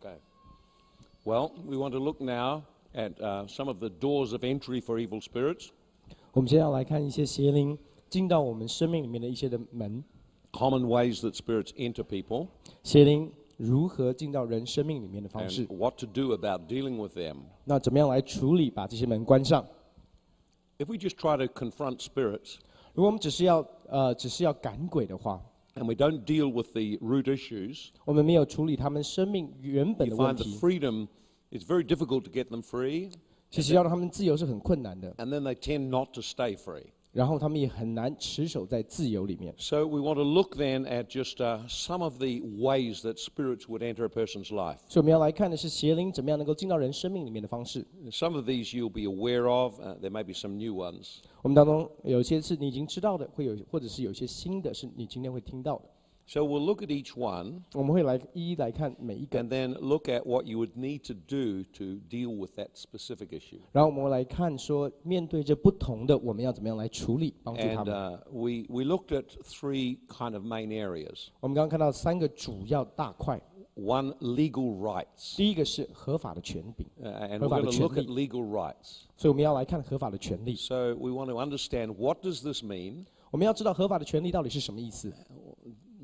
Okay. Well, we want to look now at uh, some of the doors of entry for evil spirits, 我们接下来看一些邪灵进到我们生命里面的一些的门， common ways that spirits enter people, 邪灵 如何进到人生命里面的方式 and，what to do about dealing with them. 那怎么样来处理，把这些门关上？If we just try to confront spirits 如果我们只是要呃只是要赶鬼的话，and we don't deal with the root issues, 我们没有处理他们生命原本 you 的问 find the 题，freedom it's very difficult to get them free, 其实要让他们自由是很困难的，and then they tend not to stay free. 然后他们也很难持守在自由里面。So we want to look then at just uh, some of the ways that spirits would enter a person's life. 所以我们要来看的是邪灵怎么样能够进到人生命里面的方式。Some of these you'll be aware of. Uh, there may be some new ones. 我们当中有些是你已经知道的，会有或者是有些新的是你今天会听到的。So we'll look at each one 我们会来一一来看每一个， and then look at what you would need to do to deal with that specific issue. 然后我们来看说，面对这不同的，我们要怎么样来处理，帮助他 And 们。 uh, we, we looked at three kind of main areas. 我们刚刚看到三个主要大块， One, legal rights. 第一个是合法的权柄， Uh, and we're 合法的 going to 权 look 利。 at legal rights. 所以我们要来看合法的权利。 So we want to understand what does this mean? 我们要知道合法的权利到底是什么意思。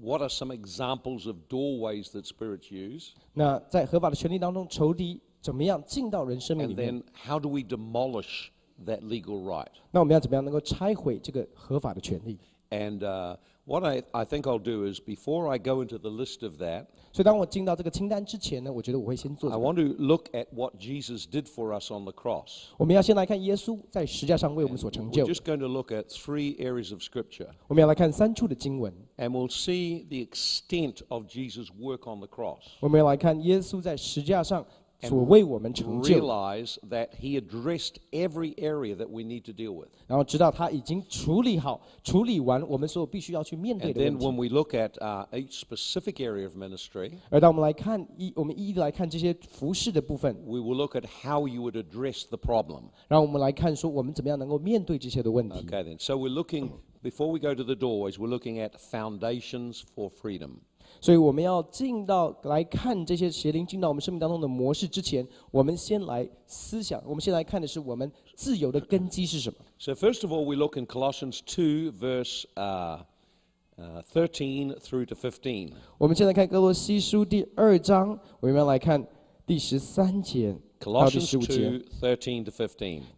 What are some examples of doorways that spirits use? 那在合法的权利当中，仇敌怎么样进到人生命里 And 面？ then how do we demolish that legal right? 那我们要怎么样能够拆毁这个合法的权利？ And uh, what I, I think I'll do is before I go into the list of that, 所以当我进到这个清单之前呢，我觉得我会先做 I 什么？ want to look at what Jesus did for us on the cross. 我们要先来看耶稣在石架上为我们所成 We're 就。 just going to look at three areas of Scripture, 我们要来看三处的经文， and we'll see the extent of Jesus' work on the cross. 我们要来看耶稣在石架上 所为我们成就。Realize that he addressed every area that we need to deal with. then when we look at uh, each specific area of ministry，而当我们来看一，我们一一来看这些服侍的部分。We will look at how you would address the problem. 然后我们来看说我们怎么样能够面对这些的问题。Okay, then. So we're looking, before we go to the doorways, we're looking at foundations for freedom. 所以我们要进到来看这些邪灵进到我们生命当中的模式之前，我们先来思想，我们先来看的是我们自由的根基是什么。So first of all, we look in Colossians two verse uh, uh thirteen through to fifteen. 我们先来看歌罗西书第二章，我们要来看第十三节。Colossians 2, 13 to 15.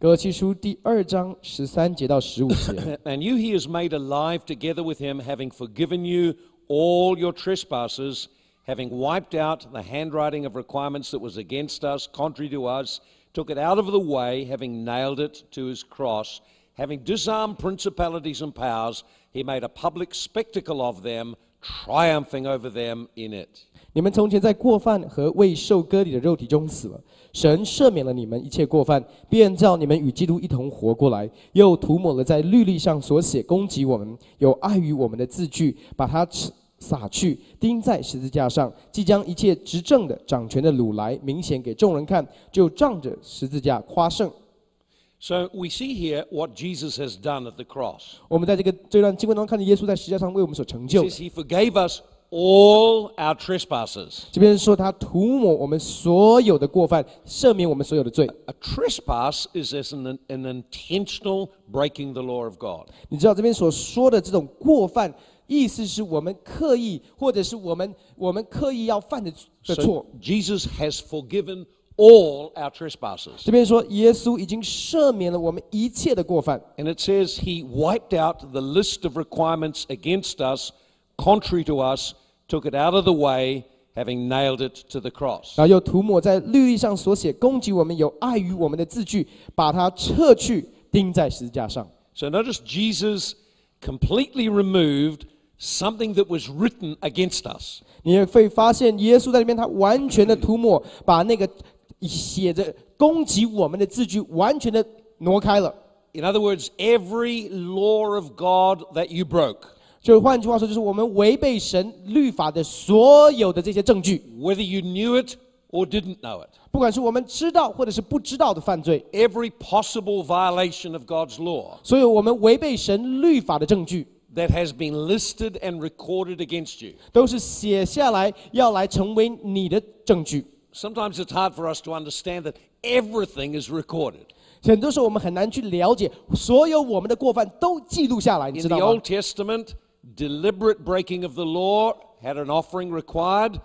and you he has made alive together with him, having forgiven you all your trespasses, having wiped out the handwriting of requirements that was against us, contrary to us, took it out of the way, having nailed it to his cross, having disarmed principalities and powers, he made a public spectacle of them, triumphing over them in it. 你们从前在过犯和未受割礼的肉体中死了，神赦免了你们一切过犯，便叫你们与基督一同活过来，又涂抹了在律例上所写攻击我们、有碍于我们的字句，把它撒去，钉在十字架上。即将一切执政的、掌权的掳来，明显给众人看，就仗着十字架夸胜。So we see here what Jesus has done at the cross. 我们在这个这段经文当中看见耶稣在十字架上为我们所成 It 就。 says he forgave us all our trespasses. 这边说他涂抹我们所有的过犯，赦免我们所有的罪。 A trespass is as an, an intentional breaking the law of God. 你知道这边所说的这种过犯，意思是我们刻意，或者是我们我们刻意要犯的的 So 错。 Jesus has forgiven all our trespasses. 这边说耶稣已经赦免了我们一切的过犯， And it says he wiped out the list of requirements against us, contrary to us, took it out of the way, having nailed it to the cross. 然后又涂抹在律例上所写攻击我们、有碍于我们的字句，把它撤去，钉在十字架上。 So notice Jesus completely removed something that was written against us. 你也会发现，耶稣在里面，他完全的涂抹，把那个 写着攻击我们的字句完全的挪开了。 In other words, every law of God that you broke, 就换句话说，就是我们违背神律法的所有的这些证据， whether you knew it or didn't know it. 不管是我们知道或者是不知道的犯罪， Every possible violation of God's law 所有我们违背神律法的证据， that has been listed and recorded against you. 都是写下来要来成为你的证据。 Sometimes it's hard for us to understand that everything is recorded. 很多时候我们很难去了解，所有我们的过犯都记录下来，你 In 知 the 道吗 Old？Testament, deliberate breaking of the law had an offering required.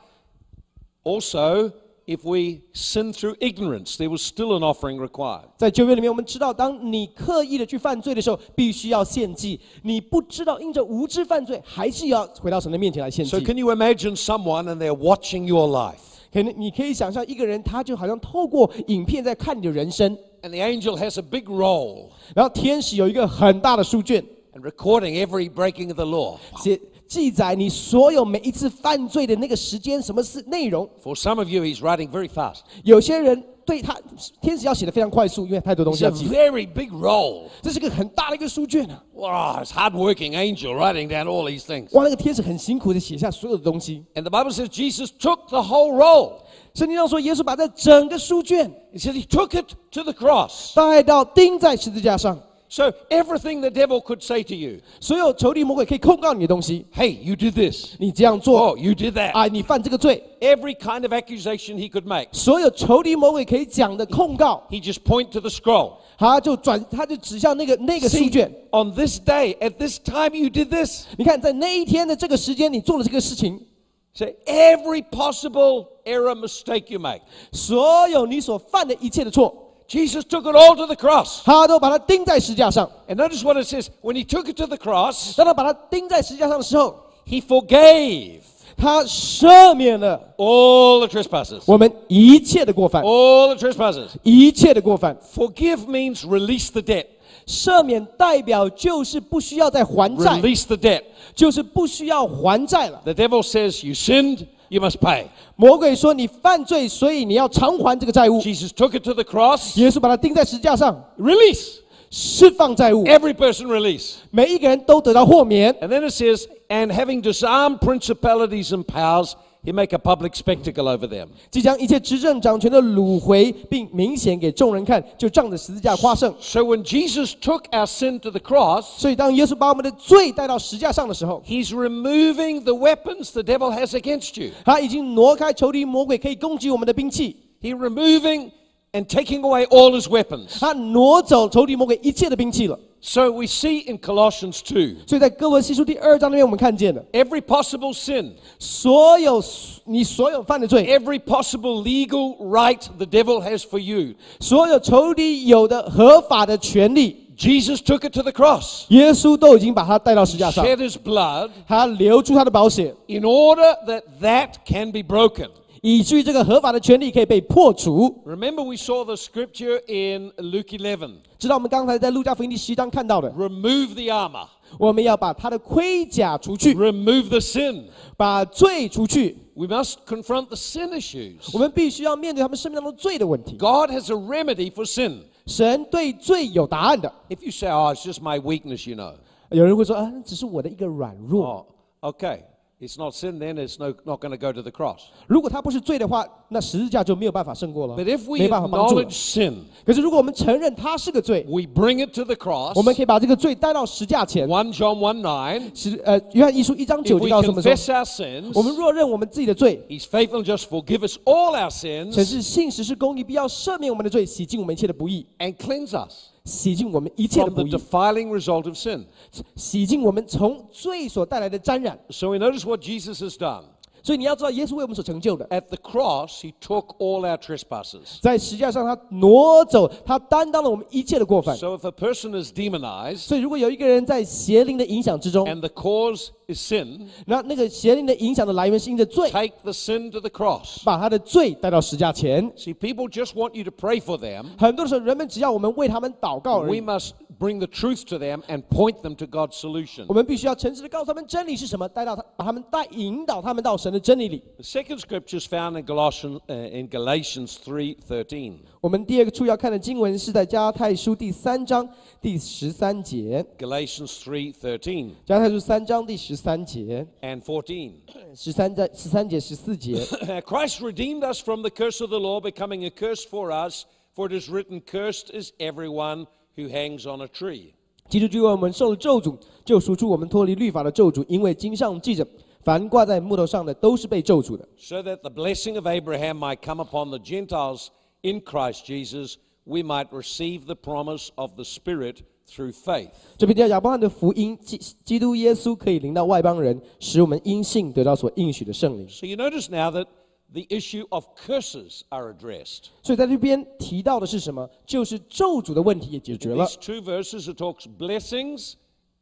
Also, if we sin through ignorance, there was still an offering required. 在旧约里面，我们知道，当你刻意的去犯罪的时候，必须要献祭；你不知道因着无知犯罪，还是要回到神的面前来献 So, 祭。can you imagine someone and they're watching your life? 可能你可以想象一个人，他就好像透过影片在看你的人生，And the angel has a big roll 然后天使有一个很大的书卷，and recording every breaking of the law. 写记载你所有每一次犯罪的那个时间、什么是内容。For some of you, he's writing very fast. 有些人对他天使要写的非常快速，因为太多东西要 It's 西要 a 记。very big roll. 这是个很大的一个书卷啊！Wow, it's hard-working angel writing down all these things. 哇，那个天使很辛苦的写下所有的东西。And the Bible says Jesus took the whole roll. 圣经上说，耶稣把这整个书卷 He said he took it to the cross. 带到钉在十字架上，So everything the devil could say to you, 所有仇敌魔鬼可以控告你的东西， hey, you did this. 你这样做 Oh, you did that. 啊，你犯这个罪， Every kind of accusation he could make. 所有仇敌魔鬼可以讲的控告， He just point to the scroll. 他就转，他就指向那个那个书 See, 卷。 on this day, at this time, you did this. 你看，在那一天的这个时间，你做了这个事情， Say every possible error, mistake you make. 所有你所犯的一切的错， Jesus took it all to the cross. 他都把它钉在石架上。 And notice what it says. When he took it to the cross, 当他把它钉在石架上的时候， he forgave 他赦免了 all the trespasses. 我们一切的过犯， All the trespasses. 一切的过犯。 Forgive means release the debt. 赦免代表就是不需要再还债， Release the debt. 就是不需要还债了。 The devil says you sinned, you must pay. 魔鬼说你犯罪，所以你要偿还这个债务。 Jesus took it to the cross. 耶稣把它钉在石架上， Release. 释放债务， Every person release. 每一个人都得到豁免。 And then it says, and having disarmed principalities and powers, he make a public spectacle over them. 即将一切执政掌权的掳回，并明显给众人看，就仗着十字架夸胜。 So when Jesus took our sin to the cross, 所以，当耶稣把我们的罪带到石架上的时候， he's removing the weapons the devil has against you. 他已经挪开仇敌魔鬼可以攻击我们的兵器， He removing and taking away all his weapons. 他挪走仇敌魔鬼一切的兵器了。 So we see in Colossians 2, 所以在哥罗西书第二章那边，我们看见了 every possible sin, 所有你所有犯的罪， every possible legal right the devil has for you. 所有仇敌有的合法的权利， Jesus took it to the cross, 耶稣都已经把它带到石架上， shed his blood 他流出他的宝血， in order that that can be broken. 以至于这个合法的权利可以被破除。 Remember, we saw the scripture in Luke 11 知道我们刚才在路加福音第十一章看到的， remove the armor, 我们要把他的盔甲除去， remove the sin. 把罪除去。 We must confront the sin issues. 我们必须要面对他们生命当中罪的问题。 God has a remedy for sin. 神对罪有答案的。 If you say, oh, it's just my weakness, you know. 有人会说啊，只是我的一个软弱。 Oh, okay. It's not sin, then it's no, not going to go to the cross. 如果他不是罪的话，那十字架就没有办法胜过了 But 没办法帮助了 acknowledge。sin, 可是如果我们承认他是个罪，we bring it to the cross. 我们可以把这个罪带到十架前。1 John 1 9. 是呃，约翰一书一章 If 九节 we 告诉我们说，confess our sins, 我们若认我们自己的罪，He's faithful and just forgive us all our 神 sins 是信实是公义，必要赦免我们的罪，洗净我们一切的不义，and cleanse us 洗净我们一切的 from the 不义， defiling result of sin. 洗净我们从罪所带来的沾染。 So we notice what Jesus has done. 所以你要知道，耶稣为我们所成就的，At the cross, He took all our trespasses. 在石架上他挪走，他担当了我们一切的过犯。So if a person is demonized 所以，如果有一个人在邪灵的影响之中，and the cause is sin, 那那个邪灵的影响的来源是因着罪，take the sin to the cross. 把他的罪带到石架前。See, people just want you to pray for them. 很多时候，人们只要我们为他们祷告而已 We，must bring the truth to them and point them to God's solution. 我们必须要诚实的告诉他们真理是什么，带到他，把他们带引导他们到神的真理里。 The second scripture is found in Galatians, uh, in Galatians 3:13. 我们第二个处要看的经文是在加太书第三章第十三节， Galatians 3:13加太书三章第十三节， and 14. 十三在十三节十四节。 Christ redeemed us from the curse of the law, becoming a curse for us, for it is written, Cursed is everyone who hangs on a tree. 基督就为我们受了咒诅，就赎出我们脱离律法的咒诅，因为经上记着，凡挂在木头上的都是被咒诅的。So that the blessing of Abraham might come upon the Gentiles in Christ Jesus, we might receive the promise of the Spirit through faith. 这边叫亚伯拉罕的福音，基基督耶稣可以领到外邦人，使我们因信得到所应许的圣灵。So you notice now that the issue of curses are addressed. 所以在这边提到的是什么？就是咒诅的问题也解决 In 了。 these two verses, it talks blessings,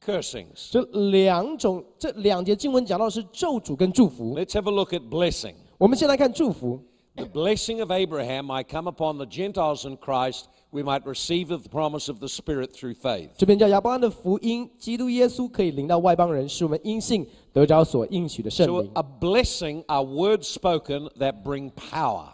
cursings. 这两种这两节经文讲到的是咒诅跟祝福。 Let's have a look at blessing. 我们先来看祝福。 The blessing of Abraham might come upon the Gentiles in Christ, we might receive the promise of the Spirit through faith. 这边叫亚伯拉罕的福音，基督耶稣可以领到外邦人，使我们因信得着所应许的圣 So 灵。 a blessing are words spoken that bring power.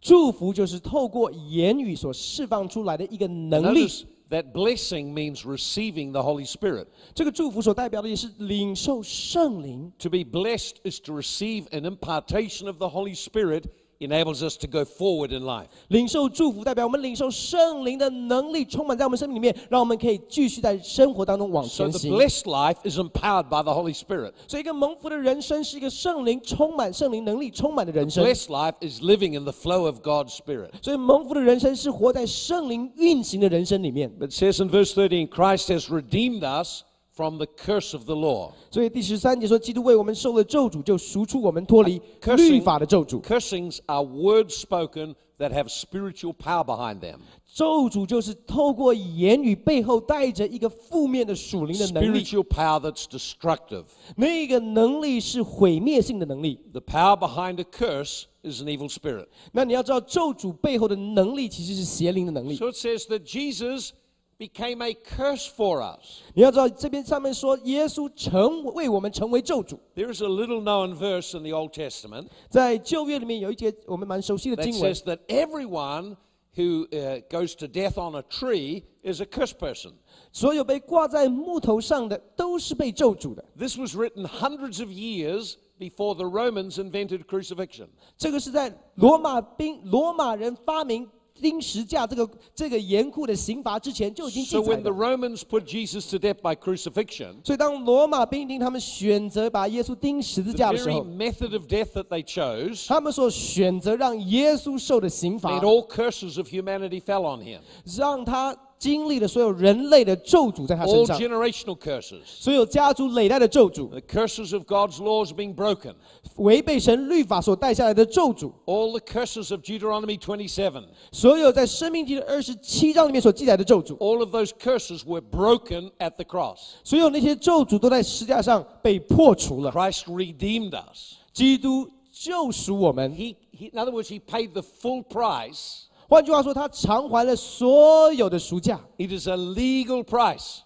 祝福就是透过言语所释放出来的一个能力。 Notice that blessing means receiving the Holy Spirit. 这个祝福所代表的也是领受圣灵。 To be blessed is to receive an impartation of the Holy Spirit enables us to go forward in life. 领受祝福代表我们领受圣灵的能力，充满在我们生命里面，让我们可以继续在生活当中往 So 前 the 行。 blessed life is empowered by the Holy Spirit. 所以，一个蒙福的人生是一个圣灵充满、圣灵能力充满的人生。 Blessed life is living in the flow of God's Spirit. 所以，蒙福的人生是活在圣灵运行的人生里面。 It says in verse 13, Christ has redeemed us from the curse of the law. 所以第十三节说，基督为我们受了咒诅，就赎出我们脱离 Cursing- 律法的咒诅。 Cursings are words spoken that have spiritual power behind them. 咒诅就是透过言语背后带着一个负面的属灵的能力， Spiritual power that's destructive. 那个能力是毁灭性的能力。 The power behind a curse is an evil spirit. 那你要知道，咒诅背后的能力其实是邪灵的能力。 So it says that Jesus became a curse for us. 你要知道，这边上面说，耶稣成为我们成为咒诅。 There is a little known verse in the Old Testament 在旧约里面有一节我们蛮熟悉的 that 经文 says，that everyone who uh, goes to death on a tree is a cursed person. 所有被挂在木头上的都是被咒诅的。 This was written hundreds of years before the Romans invented crucifixion. 这个是在罗马兵罗马人发明 钉十架这个这个严酷的刑罚之前就已经记 So 载 when the 的。Romans put Jesus to death by crucifixion, 所以当罗马兵丁他们选择把耶稣钉十字 the 架的时 very 候，method of death that they chose 他们所选择让耶稣受的刑罚 made，all curses of humanity fell on him. 让他经历了所有人类的咒诅在他身 All generational curses. 所有家族累代的咒诅，The curses of God's laws being broken. 违背神律法所带下来的咒诅，All the curses of Deuteronomy 27. 所有在《申命记》的二十七章里面所记载的咒诅，All of those curses were broken at the cross. 所有那些咒诅都在十字架上被破除了。Christ redeemed us. 基督救赎我们，He, he, in other words, He paid the full price 换句话说，他偿还了所有的赎价， It is a legal price.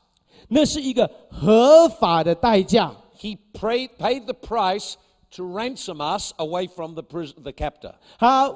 那是一个合法的代价。 He paid, paid the price to ransom us away from the, pris- the captor. 他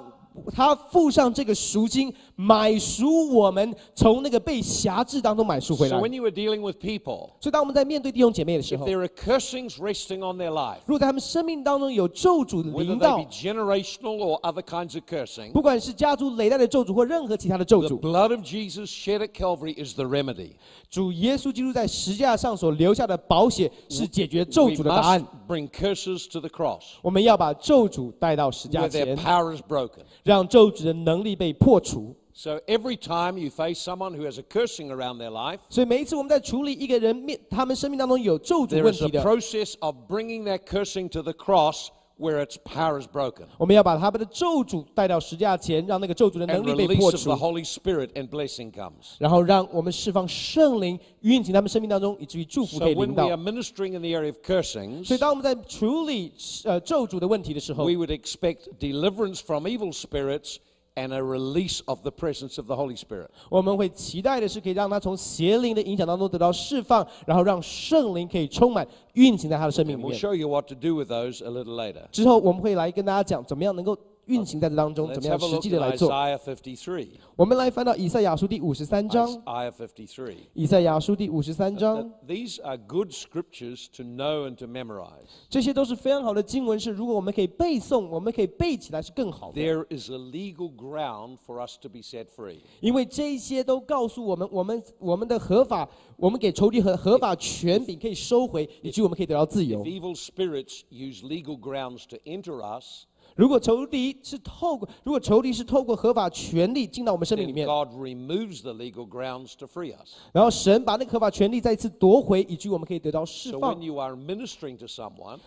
他付上这个赎金，买赎我们从那个被辖制当中买赎回来 So。when you are dealing with people, 所以，当我们在面对弟兄姐妹的时 if 候，there are cursings resting on their life, 如果在他们生命当中有咒诅 whether 临 they 到 be，generational or other kinds of cursing, 不管是家族累代的咒诅或任何其他的咒 the 诅，blood of Jesus shed at Calvary is the remedy. 主耶稣基督在十字架上所留下的宝血是解决咒诅的答案 bring curses to the cross 我们要把咒诅带到十字架 where their 前，power is broken. 让咒诅的能力被破除。 So every time you face someone who has a cursing around their life, 所以每一次我们在处理一个人面他们生命当中有咒诅 there 问 is 题 a 的， process of bringing that cursing to the cross where its power is broken 我们要把他们的咒诅带到十字架前，让那个咒诅的 and 能力被破 release of 除 the，Holy Spirit and blessing comes. 然后让我们释放圣灵运行他们生命当中，以至于祝福 So 可以 when 临 we 到 are。ministering in the area of cursings, 所以当我们在处理呃咒诅的问题的时候 we，would expect deliverance from evil spirits and a release of the presence of the Holy Spirit. 我们会期待的是可以让他从邪灵的影响当中得到释放，然后让圣灵可以充满运行在他的生命 And 里 we'll 面。 show you what to do with those a little later. 之后我们会来跟大家讲怎么样能够 运行在这当中， Let's 怎么样 have a 实 look 际 at 的来做。 Isaiah 53. 我们来翻到以赛亚书第五十三章， Isaiah 53. 以赛亚书第五十三 That 章， these are good scriptures to know and to memorize. 这些都是非常好的经文，是如果我们可以背诵，我们可以背起来是更好的。 There is a legal ground for us to be set free. 因为这些都告诉我们，我们我们的合法，我们给仇敌合合法权柄可以收回，以及我们可以得到自 If 由。 evil spirits use legal grounds to enter us, 如果仇敌是透过，如果仇敌是透过合法权利进到我们生命里面，God removes the legal grounds to free us. 然后神把那个合法权利再一次夺回，以至于我们可以得到释放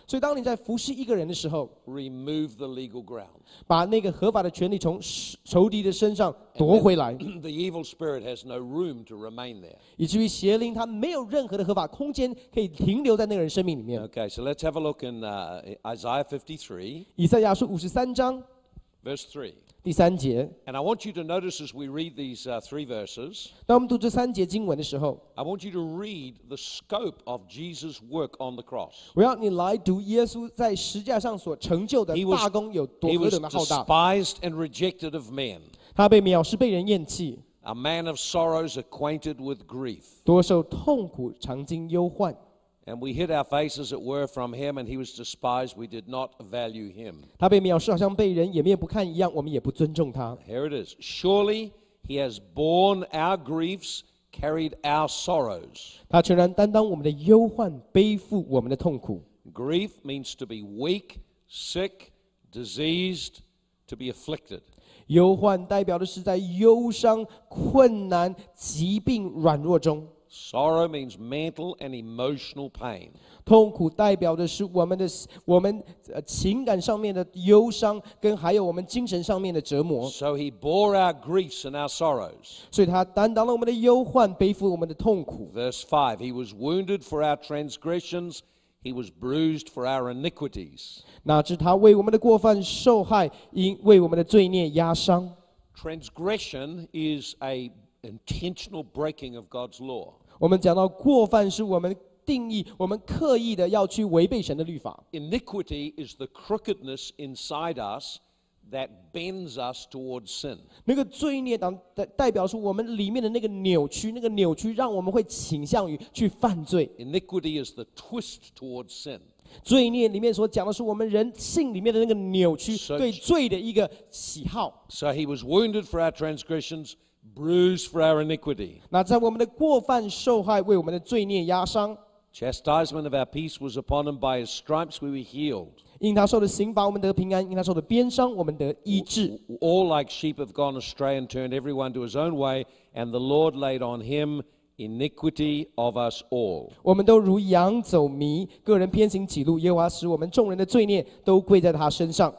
所以，当你在服侍一个人的时候，remove the legal grounds. 把那个合法的权利从仇敌的身上夺回来， the evil spirit has no room to remain there. 以至于邪灵他没有任何的合法空间可以停留在那个人生命里面。 Okay, so let's have a look in uh, Isaiah 53, 以赛亚书五十三章 verse 3. 第三节， And I want you to notice as we read these uh, three verses, 当我们读这三节经文的时候， I want you to read the scope of Jesus' work on the cross. 我要你来读耶稣在十字架上所成就的 He was- 大功有多 He 何 was 等的浩大。 despised and rejected of men, 他被藐视，被人厌弃， a man of sorrows, acquainted with grief. 多受痛苦，常经忧患。 And we hid our faces, it were, from him, and he was despised. We did not value him. 他被藐视，好像被人掩面不看一样，我们也不尊重他。 Here it is. Surely he has borne our griefs, carried our sorrows. 他全然担当我们的忧患，背负我们的痛苦。 Grief means to be weak, sick, diseased, to be afflicted. 忧患代表的是在忧伤、困难、疾病、软弱中；Sorrow means mental and emotional pain. 痛苦代表的是我们的我们呃情感上面的忧伤，跟还有我们精神上面的折磨。So he bore our griefs and our sorrows. 所以他担当了我们的忧患，背负我们的痛苦。Verse five, He was wounded for our transgressions, he was bruised for our iniquities. 哪知他为我们的过犯受害，因为我们的罪孽压伤。 Transgression is a intentional breaking of God's law. 我们讲到过犯，是我们定义，我们刻意的要去违背神的律法。 Iniquity is the crookedness inside us that bends us towards sin. 那个罪孽当代代表是我们里面的那个扭曲，那个扭曲让我们会倾向于去犯罪。 Iniquity is the twist towards sin. 罪孽里面所讲的是我们人性里面的那个扭曲， Such- 对罪的一个喜好。 So he was wounded for our transgressions, bruised for our iniquity. 那在我们的过犯受害，为我们的罪孽压伤， Chastisement of our peace was upon him. By his stripes we were healed. 因他受的刑罚，我们得平安；因他受的鞭伤，我们得医治。 All like sheep have gone astray and turned everyone to his own way, and the Lord laid on him iniquity of us all. 我们都如羊走迷，个人偏行己路。耶和华使我们众人的罪孽都归在他身上。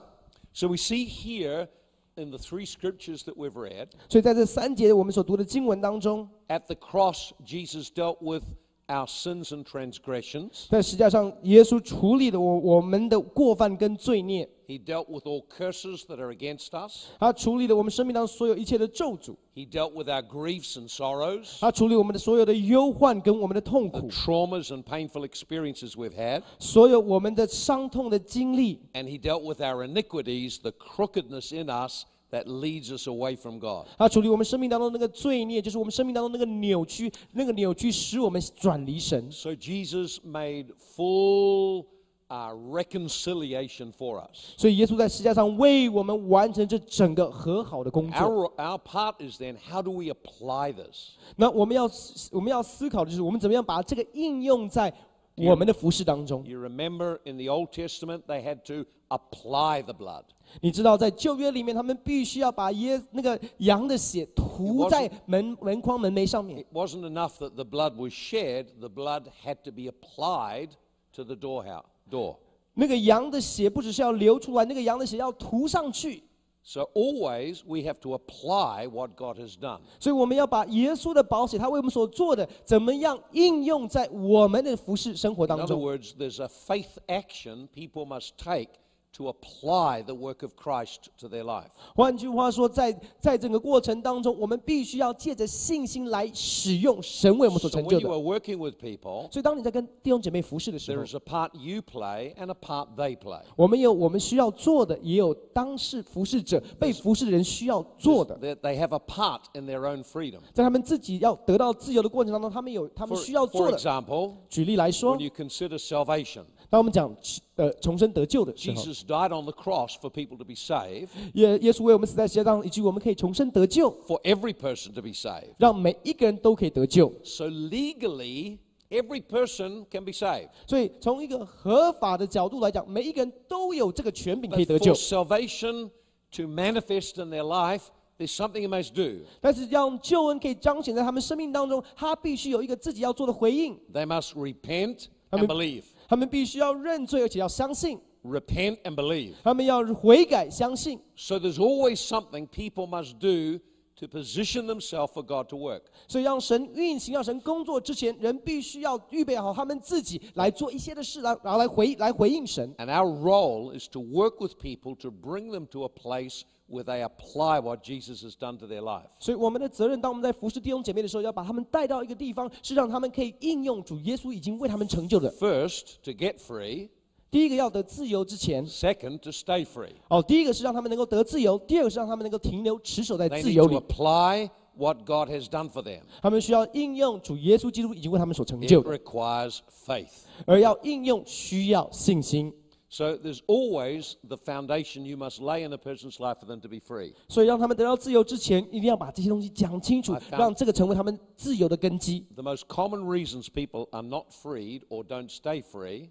So we see here in the three scriptures that we've read, 所以在这三节我们所读的经文当中， at the cross, Jesus dealt with our sins and transgressions. 在十字架上，耶稣处理了我我们的过犯跟罪孽， He dealt with all curses that are against us. 他处理了我们生命当中所有一切的咒诅， He dealt with our griefs and sorrows, 他处理我们的所有的忧患跟我们的痛 the 苦， traumas and painful experiences we've had. 所有我们的伤痛的经历， And he dealt with our iniquities, the crookedness in us that leads us away from God. 他处理我们生命当中那个罪孽，就是我们生命当中那个扭曲，那个扭曲使我们转离神。 So Jesus made full uh, reconciliation for us. 所以耶稣在十字架上为我们完成这整个和好的工作。 Our, our part is then how do we apply this? 那我们要我们要思考的就是，我们怎么样把这个应用在 我们的服饰当中。You remember in the Old Testament, they had to apply the blood. 你知道，在旧约里面，他们必须要把耶那个羊的血涂在门门框门楣上面 It。wasn't enough that the blood was shed, the blood had to be applied to the door. How, door. 那个羊的血不只是要流出来，那个羊的血要涂上去。So always we have to apply what God has done. 所以我们要把耶稣的保险，他为我们所做的，怎么样应用在我们的服侍生活当 In other 中。words, there's a faith action people must take to apply the work of Christ to their life. 换句话说，在在整个过程当中，我们必须要借着信心来使用神为我们所 So 成就 when you 的。 are working with people, 所以，当你在跟弟兄姐妹服侍的时 there 候 is，a part you play and a part they play. 我们有我们需要做的，也有当事服侍者被服侍的人需要做的。 They they have a part in their own freedom. 在他们自己要得到自由的过程当中，他们有他们 For, 需要 for 做的。 example, 举例来说 when，you consider salvation, 当我们讲呃重生得救的时候， Jesus died on the cross for people to be saved, 耶耶稣为我们死在十字架上，以及我们可以重生得救， for every person to be saved. 让每一个人都可以得救。 So legally, every person can be saved. 所以从一个合法的角度来讲，每一个人都有这个权柄可以 But 得 for 救。 salvation to manifest in their life, there's something you must do. 但是让救恩可以彰显在他们生命当中，他必须有一个自己要做的回应， They must repent I and mean- believe. 他们必须要认罪，而且要相信， Repent and believe. 他们要悔改相信。 So there's always something people must do to position themselves for God to work. 所以让神运行、让神工作之前，人必须要预备好他们自己来做一些的事，来然后来回来回应神。 And our role is to work with people to bring them to a place where they apply what Jesus has done to their life. 所以我们的责任，当我们在服侍弟兄姐妹的时候，要把他们带到一个地方，是让他们可以应用主耶稣已经为他们成就的。 First, to get free. 第一个要得自由之前， Second, to stay free. 哦，第一个是让他们能够得自由，第二个是让他们能够停留持守在 They 自 need 由 to 里。 apply what God has done for them. 他们需要应用主耶稣基督已经为他们所成就 It 的， requires faith. 而要应用需要信心。 So there's always the foundation you must lay in a person's life for them to be free. 所以让他们得到自由之前，一定要把这些东西讲清楚 I，found- 让这个成为他们自由的根基。 The most common reasons people are not freed or don't stay free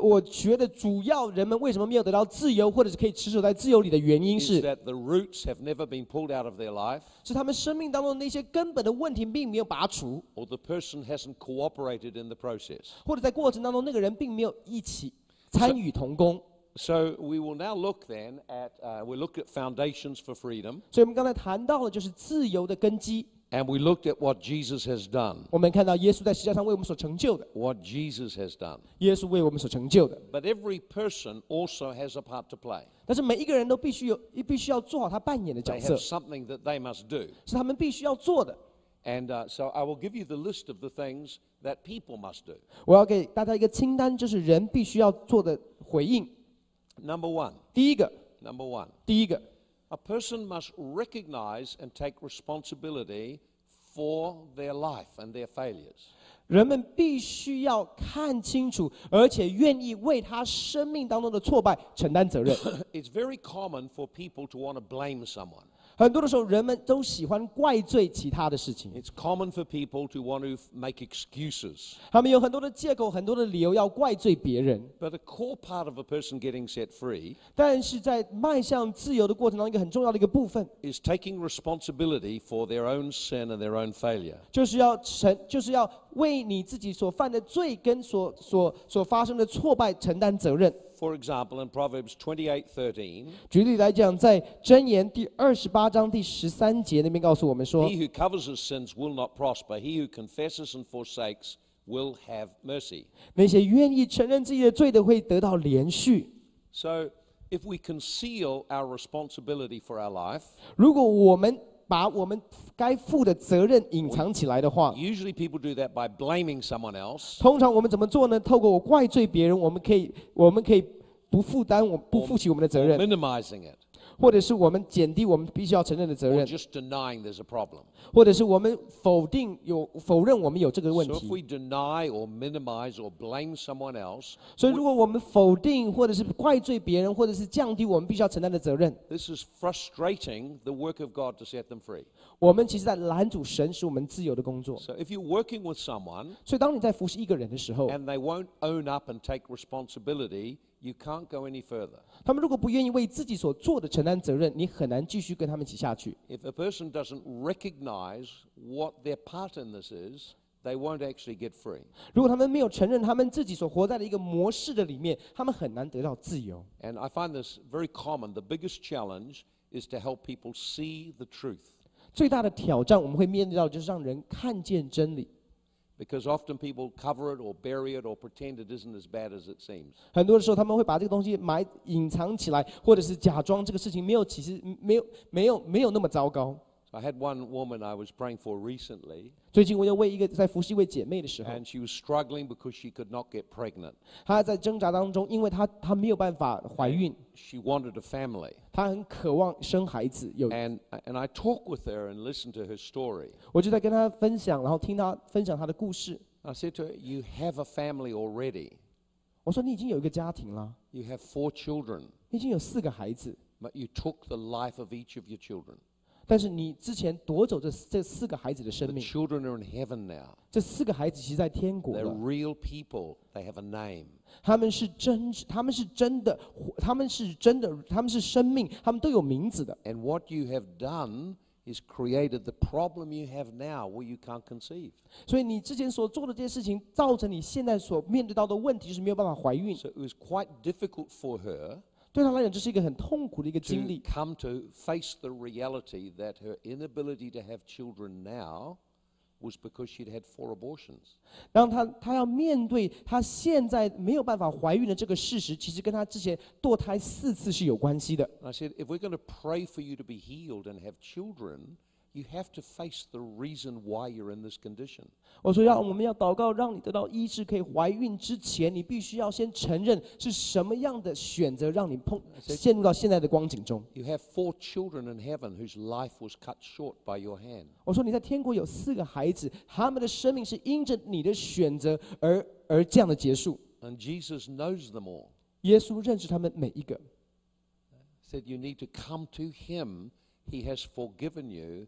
我觉得主要人们为什么没有得到自由，或者是可以持守在自由里的原因是，that the roots have never been pulled out of their life 是他们生命当中那些根本的问题并没有拔除，or the person hasn't cooperated in the process. 或者在过程当中那个人并没有一起参与同工。So we will now look then at, uh, we looked at foundations for freedom 所以我们刚才谈到了就是自由的根基，and we looked at what Jesus has done. 我们看到耶稣在十字架上为我们所成就的， What Jesus has done. 耶稣为我们所成就的。 But every person also has a part to play. 但是每一个人都必须有，必须要做好他扮演的角 They 色 have，something that they must do. 是他们必须要做的。 And uh, so I will give you the list of the things that people must do. 我要给大家一个清单，就是人必须要做的回应。 Number one, 第一个， number one, 第一个， a person must recognize and take responsibility for their life and their failures. 人们必须要看清楚，而且愿意为他生命当中的挫败承担责任。 It's very common for people to want to blame someone. 很多的时候，人们都喜欢怪罪其他的事情，It's common for people to want to make excuses. 他们有很多的借口、很多的理由要怪罪别人。But a core part of a person getting set free 但是在迈向自由的过程当中，一个很重要的一个部分，is taking responsibility for their own sin and their own failure. 就是要承，就是要为你自己所犯的罪跟所所所发生的挫败承担责任。For example, in Proverbs 28:13，举例来讲，在箴言第二十八章第十三节那边告诉我们说，He who covers his sins will not prosper. He who confesses and forsakes will have mercy。那些愿意承认自己的罪的会得到怜恤。So if we conceal our responsibility for our life，如果我们把我们该负的责任隐藏起来的话，usually people do that by blaming someone else 通常我们怎么做呢？透过我怪罪别人，我们可以，我们可以不负担，我不负起我们的责任，minimizing it 或者是我们减低我们必须要承认的责 or 任， just denying there's a problem. 或者是我们否定有否认我们有这个问 So, if 题。 we deny or minimize or blame someone else, 所以，如果我们否定或者是怪罪别人，或者是降低我们必须要承担的责任， this is frustrating the work of God to set them free. 我们其实在拦阻神使我们自由的工作。 So, if you're working with someone 所以，当你在服侍一个人的时候， and they won't own up and take responsibility, you can't go any further. 他们如果不愿意为自己所做的承担责任，你很难继续跟他们一起下去。 If a person doesn't recognize what their part in this is, they won't actually get free. 如果他们没有承认他们自己所活在的一个模式的里面，他们很难得到自由。 And I find this very common. The biggest challenge is to help people see the truth. 最大的挑战，我们会面对到就是让人看见真理， Because often people cover it or bury it or pretend it isn't as bad as it seems. 很多的时候，他们会把这个东西埋隐藏起来，或者是假装这个事情没有，其实没有没有没有那么糟糕。So I had one woman I was praying for recently, 最近我要为一个在服侍一位姐妹的时候， and she was struggling because she could not get pregnant. 她在挣扎当中，因为她她没有办法怀孕， She wanted a family. 她很渴望生孩子。有， And, and I talked with her and listened to her story. 我就在跟她分享，然后听她分享她的故事。 I said to her, You have a family already. 我说你已经有一个家庭了， You have four children, 你已经有四个孩子， but you took the life of each of your children. 但是你之前夺走这这四个孩子的生 The 命，children are in heaven now. 这四个孩子其实在天国 They're 了。real people, they have a name. 他们是真，他们是真的，他们是真的，他们是生命，他们都有名字的。And what you have done is created the problem you have now where you can't conceive. 所以你之前所做的这些事情，造成你现在所面对到的问题，就是没有办法怀孕。So it was quite difficult for her 对他来讲，这是一个很痛苦的一个经历。come to face the reality that her inability to have children now was because she'd had four abortions. 让她她要面对她现在没有办法怀孕的这个事实，其实跟她之前堕胎四次是有关系的。And I said, if we're going to pray for you to be healed and have children, you have to face the reason why you're in this condition. 我说要我们要祷告，让你得到医治，可以怀孕之前，你必须要先承认是什么样的选择让你碰陷入到现在的光景中。 You have four children in heaven whose life was cut short by your hand. 我说你在天国有四个孩子，他们的生命是因着你的选择而而这样的结束。 And Jesus knows them all. 耶稣认识他们每一个， Said you need to come to him. He has forgiven you.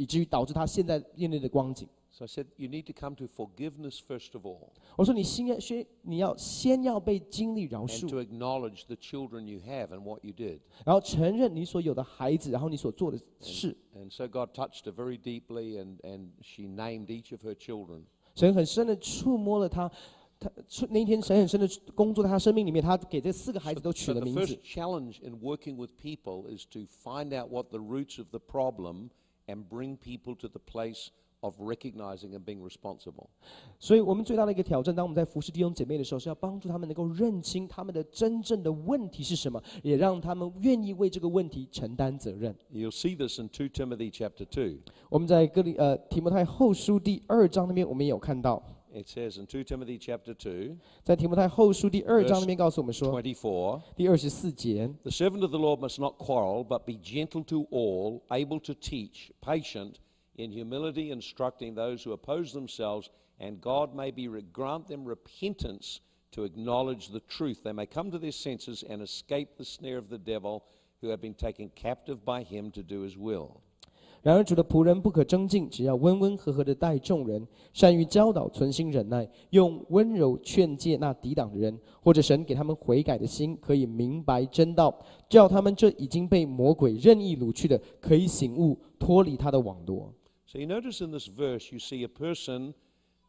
以至于导致他现在面对的光景。So I said, you need to come to forgiveness first of all 我说你先要先你要先要被经历饶 and 恕，to acknowledge the children you have and what you did. 然后承认你所有的孩子，然后你所做的事。And so God touched her very deeply and, and she named each of her children. 神很深的触摸了他，他触那一天神很深的工作在他生命里面，他给这四个孩子都取了 the 名字 first。challenge in working with people is to find out what the roots of the problem and bring people to the place of recognizing and being responsible. 所以我们最大的一个挑战，当我们在服侍弟兄姐妹的时候，是要帮助他们能够认清他们的真正的问题是什么，也让他们愿意为这个问题承担责任。You'll see this in 2 Timothy chapter 2. 我们在哥里呃提摩太后书第二章那边，我们也有看到，It says in 2 Timothy chapter 2, 在提摩太后书第二章 Verse 那边告诉我们说， 24, 第二十四节， The servant of the Lord must not quarrel, but be gentle to all, able to teach, patient, in humility instructing those who oppose themselves, and God may be grant them repentance to acknowledge the truth. They may come to their senses and escape the snare of the devil, who have been taken captive by him to do his will. 然而主的仆人不可争竞，只要温温和和的待众人，善于教导，存心忍耐，用温柔劝诫那抵挡的人，或者神给他们悔改的心，可以明白真道，叫他们这已经被魔鬼任意掳去的，可以醒悟，脱离他的网罗。So you notice in this verse, you see a person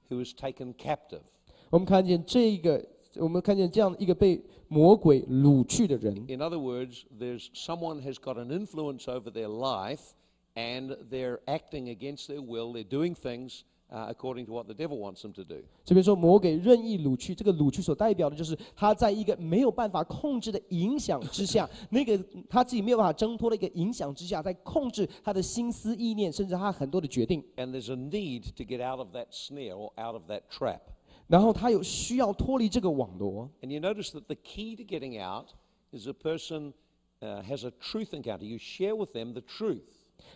who is taken captive. 我们看见这个，我们看见这样一个被魔鬼掳去的人，In other words, there's someone has got an influence over their life and they're acting against their will. They're doing things uh, according to what the devil wants them to do. 这边说魔鬼任意掳去，这个掳去所代表的就是他在一个没有办法控制的影响之下，那个他自己没有办法挣脱的一个影响之下，在控制他的心思意念，甚至他很多的决定。 And there's a need to get out of that snare or out of that trap. 然后他有需要脱离这个网罗。 And you notice that the key to getting out is a person uh, has a truth encounter. You share with them the truth.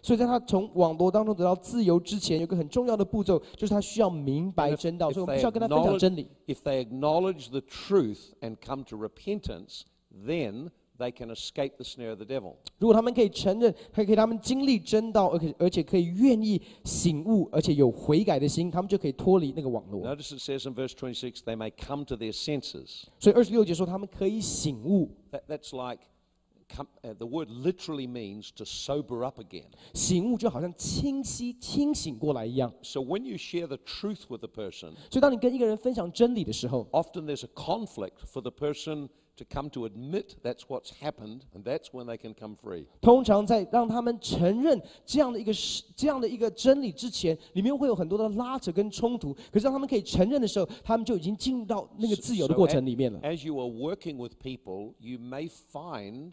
所以在他从网络当中得到自由之前，有个很重要的步骤，就是他需要明白真道。所以我们须要跟他分享真理。If they acknowledge the truth and come to repentance, then they can escape the snare of the devil. 如果他们可以承认，还可以他们经历真道，而且而且可以愿意醒悟，而且有悔改的心，他们就可以脱离那个网络。Notice it says in verse twenty-six, they may come to their senses. 所以二十六节说他们可以醒悟，that's like, come, uh, the word literally means to sober up again. 醒悟就好像清晰清醒过来一样。 So when you share the truth with a person, 所以当你跟一个人分享真理的时候， often there's a conflict for the person to come to admit that's what's happened, and that's when they can come free. 通常在让他们承认这样的一个事、这样的一个真理之前，里面会有很多的拉扯跟冲突。可是当他们可以承认的时候，他们就已经进入到那个自由的 So 过 a- 程里面了。 As you are working with people, you may find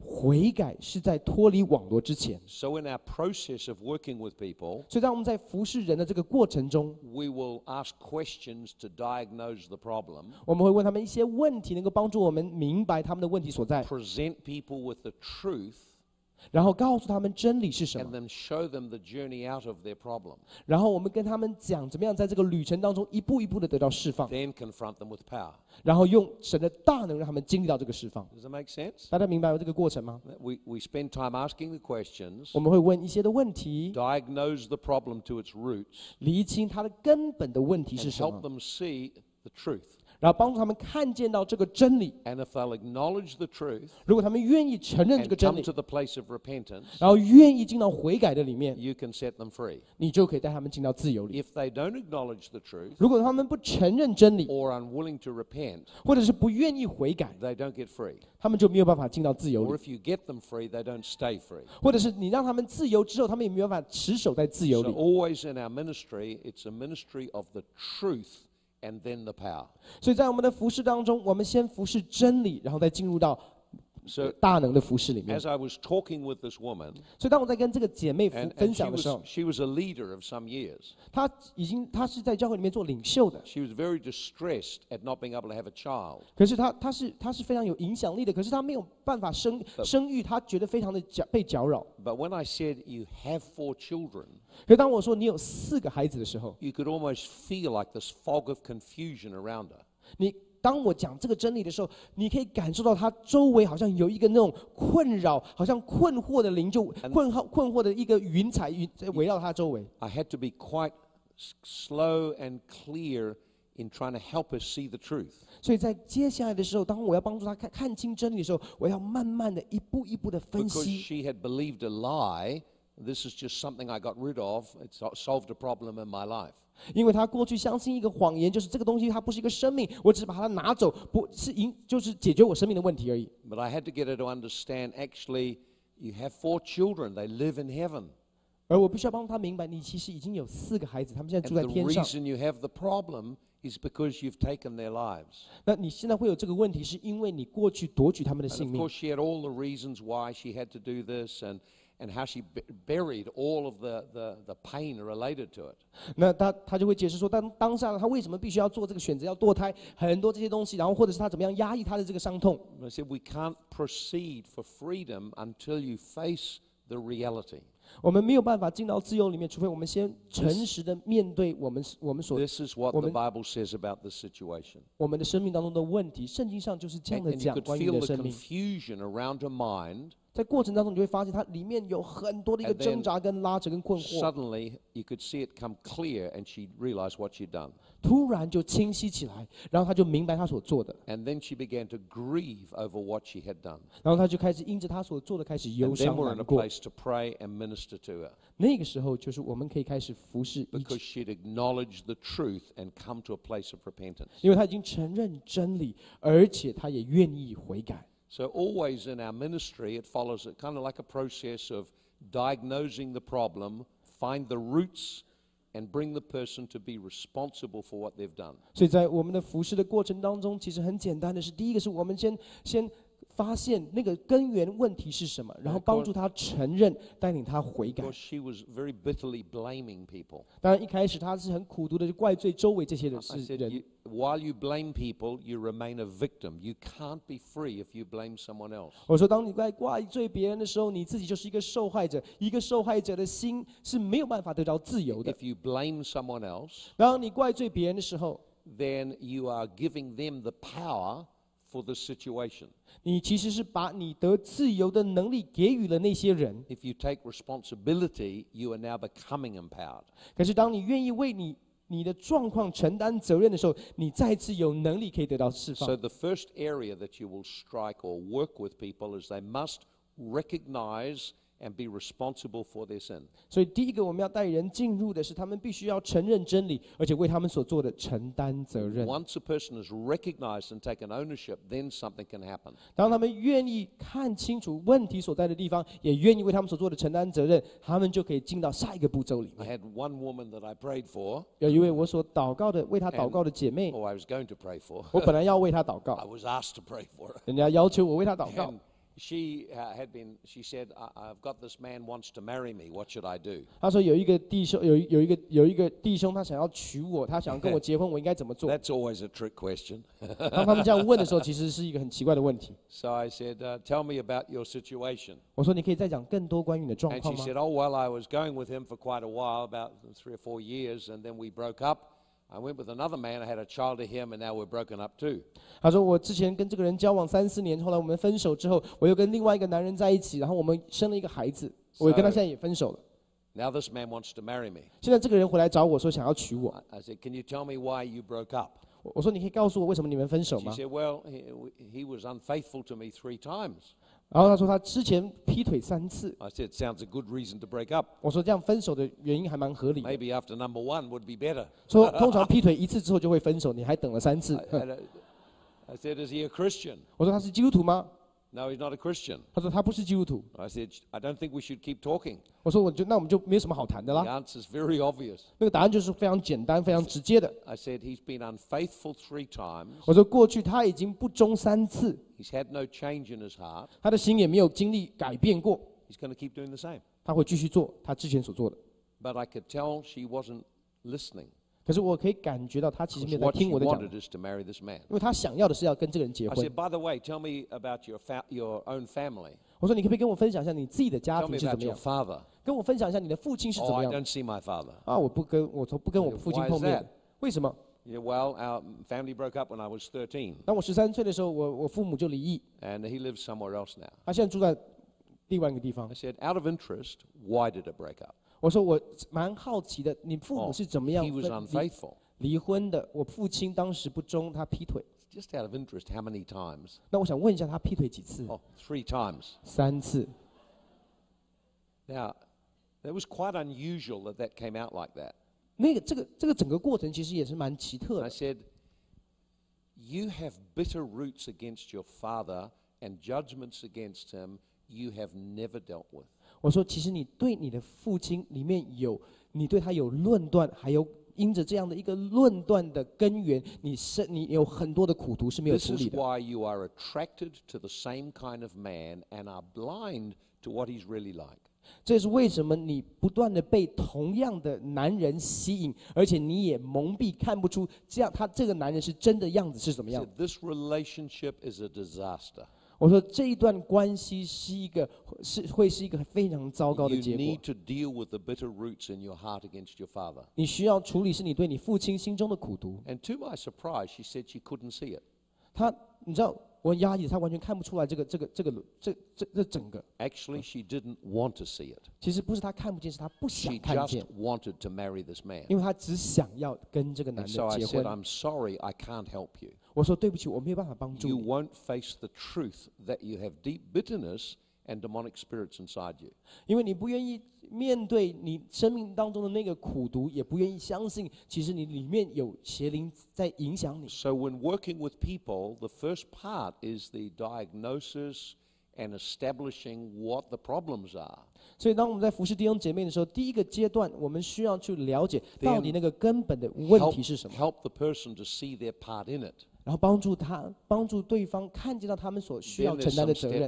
悔改是在脱离网络之前。So, in our process of working with people, 所以当我们在服侍人的这个过程中，we will ask questions to diagnose the problem, 我们会问他们一些问题，能够帮助我们明白他们的问题所在，present people with the truth, 然后告诉他们真理是什 and 么，then show them the journey out of their problem. 然后我们跟他们讲怎么样在这个旅程当中一步一步的得到释放，Then confront them with power. 然后用神的大能让他们经历到这个释放。Does that make sense? 大家明白这个过程吗？We, we spend time asking the questions, 我们会问一些的问题，diagnose the problem to its roots, 厘清它的根本的问题 and 是什 help 么，them see the truth. 然后帮助他们看见到这个真理。 And if they'll acknowledge the truth 如果他们愿意承认这 and 个真 come 理 to，the place of repentance, 然后愿意进到悔改的里面， you can set them free. 你就可以带他们进到自由里。 If they don't acknowledge the truth 如果他们不承认真理， or unwilling to repent, 或者是不愿意悔改， they don't get free. 他们就没有办法进到自由 Or 里， if you get them free, they don't stay free. 或者是你让他们自由之后，他们也没有办法持守在自由 So 里。 always in our ministry, it's a ministry of the truth And then the power. 所以在我们的服饰当中，我们先服侍真理，然后再进入到 So 大能的服侍里面。As I was talking with this woman，所以当我在跟这个姐妹分享的时候，she was a leader of some years。她已经她是在教会里面做领袖的。She was very distressed at not being able to have a child。可是她她是她是非常有影响力的，可是她没有办法生生育，她觉得非常的搅被搅扰。But when I said you have four children，可当我说你有四个孩子的时候，you could almost feel like this fog of confusion around her。你当我讲这个真理的时候，你可以感受到他周围好像有一个那种困扰，好像困惑的灵，就困惑困惑的一个云彩云在围绕他周围。I had to be quite slow and clear in trying to help us see the truth. 所以在接下来的时候，当我要帮助他看看清真理的时候，我要慢慢的一步一步的分 Because 析。she had believed a lie, this is just something I got rid of. It sol- solved a problem in my life. 因为他过去相信一个谎言，就是这个东西它不是一个生命，我只是把它拿走，不是影，就是解决我生命的问题而已。But I had to get her to understand actually, you have four children, they live in heaven. 而我必须要帮他明白，你其实已经有四个孩子，他们现在住在天上。reason you have the problem is because you've taken their lives. 那你现在会有这个问题，是因为你过去夺取他们的 And 性 of 命 course, she had all the reasons why she had to do this and, and how she b- buried all of the, the, the pain related to it. 那他他就会解释说，当当下他为什么必须要做这个选择，要堕胎，很多这些东西，然后或者是他怎么样压抑他的这个伤痛。 And I said, we can't proceed for freedom until you face the reality. 我们没有办法进到自由里面，除非我们先诚实的面对我们我们所 This is what the Woman- Bible says about this situation. 我们的生命当中的问题。圣经上就是这样 And, 的 and you 讲 could 关于你 feel 的 the 生命。 confusion around her mind. 在过程当中，你会发现它里面有很多的一个挣扎、跟拉扯、跟困惑，Suddenly, you could see it come clear, and she realized what she'd done. 突然就清晰起来，然后她就明白她所做的，And then she began to grieve over what she had done. 然后她就开始因着她所做的开始忧伤难过 And then 伤 we're in a。place to pray and minister to her 那个时候，就是我们可以开始服侍 because，she'd acknowledged the truth and come to a place of repentance. 因为她已经承认真理，而且她也愿意悔改。So, always in our ministry, it follows a, kind of like a process of diagnosing the problem, find the roots, and bring the person to be responsible for what they've done. 所以在我们的服侍的过程当中，其实很简单的是，第一个是我们先先 发现那个根源问题是什么，然后帮助他承认，带领他悔改。she was very bitterly blaming people. 当然，一开始他是很苦读的，就怪罪周围这些的 said, 人。while you blame people, you remain a victim. You can't be free if you blame someone else. 我说，当你在怪罪别人的时候，你自己就是一个受害者，一个受害者的心是没有办法得到自由的。If you blame someone else, 当你怪罪别人的时候，then you are giving them the power for the situation. 你其实是把你得自由的能力给予了那些人。 If you take responsibility, you are now becoming empowered. 可是，当你愿意为你你的状况承担责任的时候，你再次有能力可以得到释 So 放。 the first area that you will strike or work with people is they must recognize and be responsible for their sin. 所以，第一个我们要带人进入的是，他们必须要承认真理，而且为他们所做的承担责任。 Once a person has recognized and taken ownership, then something can happen. 当他们愿意看清楚问题所在的地方，也愿意为他们所做的承担责任，他们就可以进到下一个步骤里 I 面。 had one woman that I prayed for, 有一位我所祷告的，为他祷告的姐妹， or I was going to pray for. 我本来要为他祷 I 告， was asked to pray for her. 人家要求我为他祷告 And。 she uh, had been, she said, I- I've got this man wants to marry me. What should I do? 他说有一个弟兄，有一有一个有一个弟兄，他想要娶我，他想要跟我结婚，我应该怎么做？ That's always a trick question. 当他们这样问的时候，其实是一个很奇怪的问题。 So I said, uh, Tell me about your situation. 我说你可以再讲更多关于你的状 And 况 she 吗？ said, Oh, well, I was going with him for quite a while, about three or four years, and then we broke up. I went with another man, I had a child to him, and now we're broken up too. 他说我之前跟这个人交往三四年，后来我们分手之后，我又跟另外一个男人在一起，然后我们生了一个孩子，我跟他现在也分手了。 Now this man wants to marry me. 现在这个人回来找我说想要娶我， I I said, Can you tell me why you broke up? 我我说你可以告诉我为什么你们分手 She 吗？ said, Well, he, he was unfaithful to me three times. 然后他说他之前劈腿三次，I said, Sounds a good reason to break up. 我说这样分手的原因还蛮合理的。Maybe after number one would be better. 说通常劈腿一次之后就会分手，你还等了三次 I said, Is he a Christian? 我说他是基督徒吗？No, he's not a Christian. 他说他不是基督徒。 I said, I don't think we should keep talking. 我说我就那我们就没有什么好谈的 The 啦。 answer's very obvious. 那个答案就是非常简单、非常直接的。 I said, He's been unfaithful three times. 我说过去他已经不忠三次， He's had no change in his heart. 他的心也没有经历改变过， He's going to keep doing the same. 他会继续做他之前所做的。 But I could tell she wasn't listening. 可是我可以感觉到他其实没 Because 有在 what she 听我的讲， wanted is to marry this man. 因为他想要的是要跟这个人结 I 婚 said,。By the way, tell me about your, fa- your own family. 我说你可不可以跟我分享一下你自己的家 Tell 庭 me 是怎 about 么 your 样？ father. 跟我分享一下你的父亲是怎 Oh, 么 I 样的 don't see my father. 啊？我不跟我从不跟我父亲 Why is 碰面 that？为什么？ Yeah, well, our family broke up when I was 13, 当我十三岁的时候，我我父母就离异， and he lives somewhere else now. 他现在住在另外一个地方 I。said, out of interest, why did it break up? 我说我蛮好奇的，你父母是怎么样 He was 分离 unfaithful. 离婚的？我父亲当时不忠，他劈腿。 Just out of interest, how many times? 那我想问一下，他劈腿几次？ Oh, three times. 三次。 Now, that was quite unusual that that came out like that. 那个这个这个整个过程其实也是蛮奇特 I 的。 said, You have bitter roots against your father and judgments against him you have never dealt with. 我说，其实你对你的父亲里面有，你对他有论断，还有因着这样的一个论断的根源，你是你有很多的苦毒是没有处理的。why you are attracted to the same kind of man and are blind to what he's really like. 这是为什么你不断的被同样的男人吸引，而且你也蒙蔽看不出这样他这个男人是真的样子是怎么样。This relationship is a disaster. 我说这一段关系是一个是会是一个非常糟糕的结果 need。to deal with the bitter roots in your heart against your father. 你需要处理是你对你父亲心中的苦毒。And to my surprise, she said she couldn't see it. 他，你知道，我压抑，他完全看不出来这个这个这个这这这整个。Actually, she didn't want to see it. 其实不是他看不见，是他不想看见 She just 见，wanted to marry this man. 因为他只想要跟这个男 And so 的 I 结 said, 婚。I'm sorry, I can't help you. 我说对不起，我没有办法帮助 You 你， won't face the truth that you have deep bitterness and demonic spirits inside you. 因为你不愿意面对你生命当中的那个苦毒，也不愿意相信，其实你里面有邪灵在影响你。 So when working with people, the first part is the diagnosis and establishing what the problems are. 所以，当我们在服侍弟兄姐妹的时候，第一个阶段，我们需要去了解 Then 到底那个根本的问 Help, 题是什么， help the person to see their part in it. 然后帮助他，帮助对方看见到他们所需要承担的责任.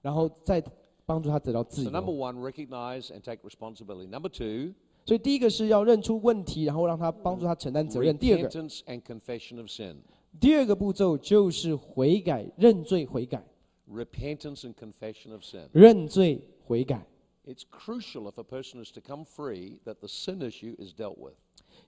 然后再帮助他得到自 So number。one, recognize and take responsibility. Number two, 所以第一个是要认出问题，然后让他帮助他承担责任。第二个，repentance and confession of sin. 第二个步骤就是悔改、认罪、悔改、Repentance and confession of sin. 认罪、悔改。It's crucial if a person is to come free that the sin issue is dealt with.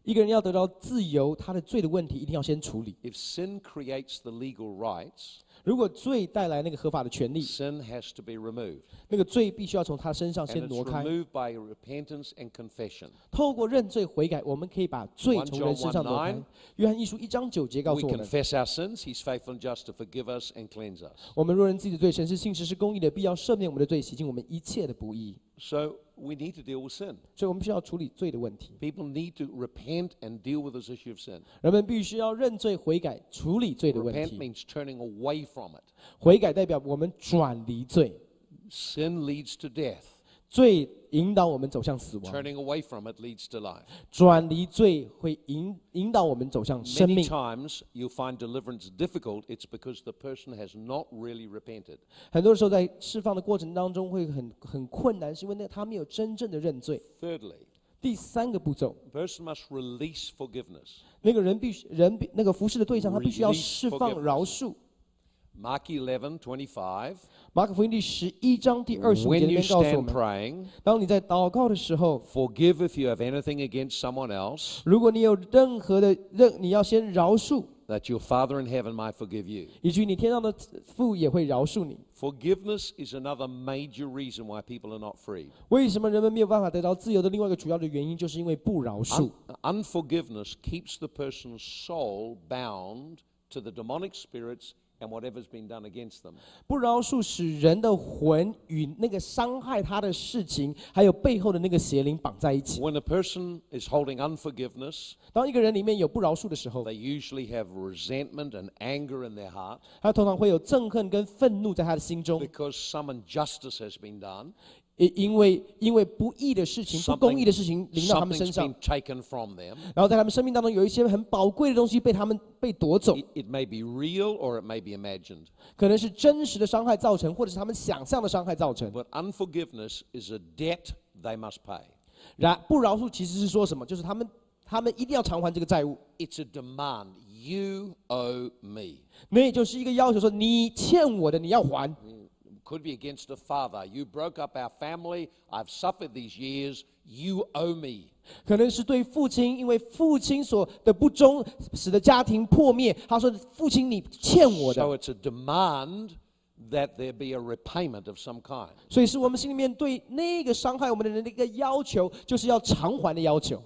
一个人要得到自由，他的罪的问题一定要先处理。If sin creates the legal rights, 如果罪带来那个合法的权利，sin has to be removed. 那个罪必须要从他身上先挪开。removed by repentance and confession. 透过认罪悔改，我们可以把罪从人身上挪开。约翰一书一章九节告诉我们：confess our sins, He's faithful and just to forgive us and cleanse us. 我们若认自己的罪，神是信实是公义的，必要赦免我们的罪，洗净我们一切的不义。So we need to deal with sin. 所以我们必须要处理罪的问题。 People need to repent and deal with this issue of sin. 人们必须要认罪悔改，处理罪的问 Repent 题。 means turning away from it. 悔改代表我们转离罪， Sin leads to death. 罪引导我们走向死亡，Turning away from it leads to life. 转离罪会引引导我们走向生 Many 命。times you'll find deliverance difficult, it's because the person has not really repented. 很多时候在释放的过程当中会很很困难，是因为那他没有真正的认罪。Thirdly, 第三个步骤，person must release forgiveness. 那个人必须人必那个服侍的对象，他必须要释放饶恕。Mark 11, 25. 马可福音第十一章第二十五节 When 里 you 面告诉我 stand 们， praying, 当你在祷告的时候， forgive if you have anything against someone else, 如果你有任何的任，你要先饶恕， that your Father in heaven might forgive you. 以及你天上的父也会饶恕你。 Forgiveness is another major reason why people are not free. 为什么人们没有办法得到自由的另外一个主要的原因，就是因为不饶恕 Un-。unforgiveness keeps the person's soul bound to the demonic spirits and whatever's been done against them. 不饶恕使人的魂与那个伤害他的事情，还有背后的那个邪灵绑在一起。 When a person is holding unforgiveness, 当一个人里面有不饶恕的时候， they usually have resentment and anger in their heart 他通常会有憎恨跟愤怒在他的心中， because some injustice has been done. 因因为因为不义的事情、不公义的事情临到他们身上.然后在他们生命当中有一些很宝贵的东西被他们被夺走，It, it may be real or it may be imagined. 可能是真实的伤害造成，或者是他们想象的伤害造成。But unforgiveness is a debt they must pay. 然不饶恕其实是说什么？就是他们他们一定要偿还这个债务，It's a demand. You owe me. 那也就是一个要求，说你欠我的你要还。Could be against a father. You broke up our family. I've suffered these years. You owe me. 可能是对父亲，因为父亲所的不忠，使得家庭破灭。他说：“父亲，你欠我的。 So it's a demand that there be a repayment of some kind. ”所以是我们心里面对那个伤害我们的人的一个要求，就是要偿还的要求。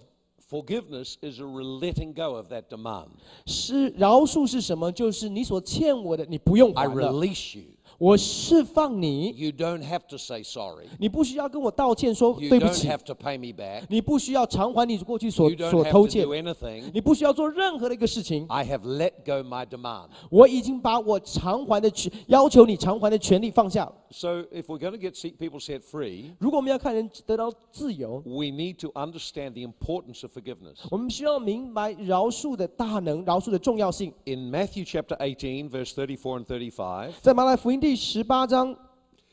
Forgiveness is a re- letting go of that demand. 是饶恕是什么？就是你所欠我的，你不用 I 还了， release you. 我释放你。You don't have to say sorry. 你不需要跟我道歉，说对不起。You don't have to pay me back. 你不需要偿还你过去所所偷窃。You don't have to do anything. 你不需要做任何的一个事情。I have let go my demand。我已经把我偿还的权要求你偿还的权利放下了。So if we're going to get people set free, 如果我们要看人得到自由，we need to understand the importance of forgiveness. 我们需要明白饶恕的大能，饶恕的重要性。In Matthew chapter 18, verse 34 and 35, 在马太福音第 十八章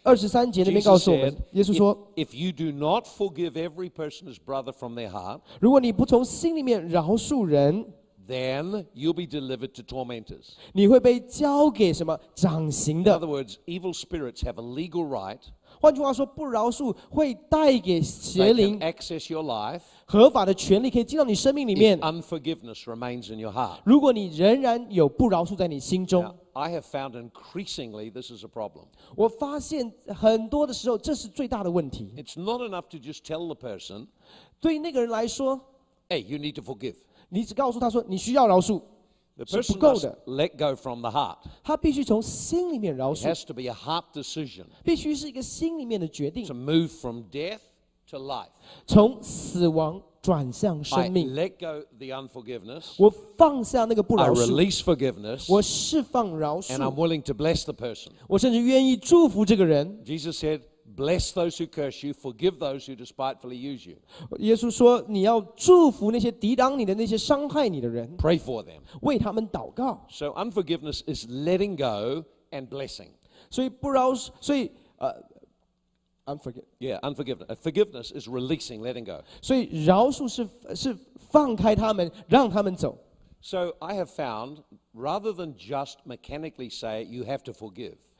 二十三节那边 Jesus 告诉我 said, 们，耶稣说 if,：“ if you do not forgive every person his brother from their heart, 如果你不从心里面饶恕人， then you'll be delivered to tormentors. 你会被交给什么掌刑 In 的 other？words, evil spirits have a legal right. 换句话说，不饶恕会带给邪灵 access your life 合法的权利，可以进到你生命里面。unforgiveness remains in your heart. 如果你仍然有不饶恕在你心中 Now,，I have found increasingly this is a problem. 我发现很多的时候，这是最大的问题。It's not enough to just tell the person, 对那个人来说，hey, you need to forgive. 你只告诉他说你需要饶恕，The 是 person 不够 must 的。 let go from the heart. 他必须从心里面饶 It 恕， has to be a heart decision 必须是一个心里面的决定 to，move from death to life. 从死亡转向 I 生命。 let go the unforgiveness. 我放下那个不 I 饶恕， release forgiveness. 我释放饶 And I'm 恕， willing to bless the person. 我甚至愿意祝福这个人。 Jesus said, bless those who curse you, forgive those who despitefully use you, 耶稣说，你要祝福那些抵挡你的那些伤害你的人， pray for them. 为他们祷告。 So unforgiveness is letting go and blessing. 所以不饶，所以呃，unforgive， Yeah, unforgiveness. Uh, forgiveness is releasing, letting go. 所以饶恕是是放开他们，让他们走。 So I have found, rather than just mechanically say you have to forgive,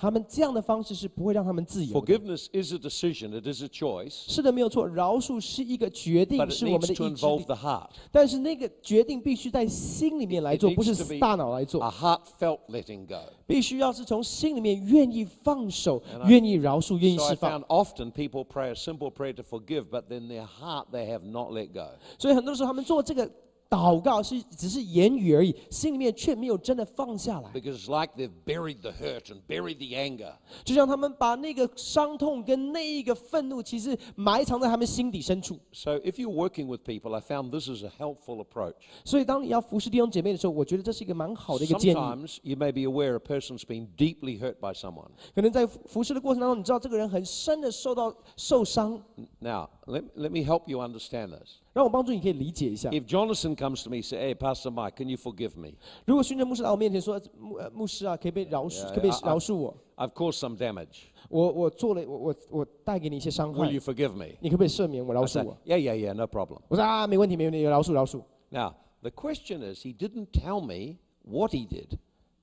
他们这样的方式是不会让他们自由的。Forgiveness is a decision, it is a choice, 是的，没有错，饶恕是一个决定，but it 是我们 needs 的 to 意志 involve 力。the heart. 但是那个决定必须在心里面来做，不是大脑来做 A。heartfelt letting go. 必须要是从心里面愿意放手，愿意饶恕，愿意 So I 释放 found。often people pray a simple prayer to forgive, but then their heart they have not let go. 所以很多时候他们做这个祷告是只是言语而已，心里面却没有真的放下来。Because it's like they've buried the hurt and buried the anger. 就像他们把那个伤痛跟那一个愤怒，其实埋藏在他们心底深处。So if you're working with people, I found this is a helpful approach. 所以当你要服侍弟兄姐妹的时候，我觉得这是一个蛮好的一个建议。Sometimes you may be aware a person's been deeply hurt by someone. 可能在服服侍的过程当中，你知道这个人很深的受到受伤，Now, let, let me help you understand this. 让我帮助你可以理解一下。 If Jonathan comes to me and say, Hey, Pastor Mike, can you forgive me? 如果训练牧师来我面前说，牧呃牧师啊，可以被饶恕， Yeah, 可不可以 I- I- 饶恕我？ I've caused some damage. 我我做了，我我我带给你一些伤害 Will，you forgive me? 你可不可以赦免我，饶 I 恕 say, 我？ yeah, yeah, yeah, no problem. 我说啊，没问题，没问题，饶恕，饶恕。 Now, the question is, he didn't tell me what he did,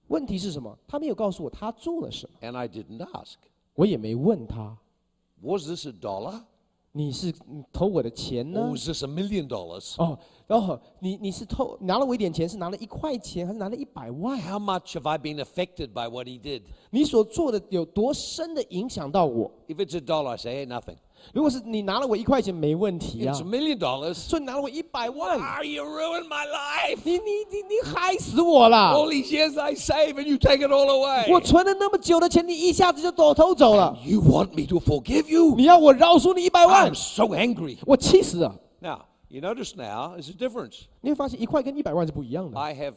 问题是什么？他没有告诉我他做了什么， and I didn't ask. 我也没问他。 Was this a dollar? 你是你偷我的钱呢？was this a million dollars? 哦，然后你你是偷拿了我一点钱，是拿了一块钱，还是拿了一百万？How much have I been affected by what he did? 你所做的有多深的影响到我？If it's a dollar, I say, hey, nothing. 如果是你拿了我一块钱，没问题 If 啊 it's a。million dollars, 所以你拿了我一百万， ah, you ruined my life. 你你你你害死我了！ All these years I save and you take it all away. 我存了那么久的钱，你一下子就走偷走了。 You want me to forgive you? 你要我饶恕你一百万 I'm，so angry. 我气死了。 Now, you notice now there's a difference. 你会发现一块跟一百万是不一样的， I have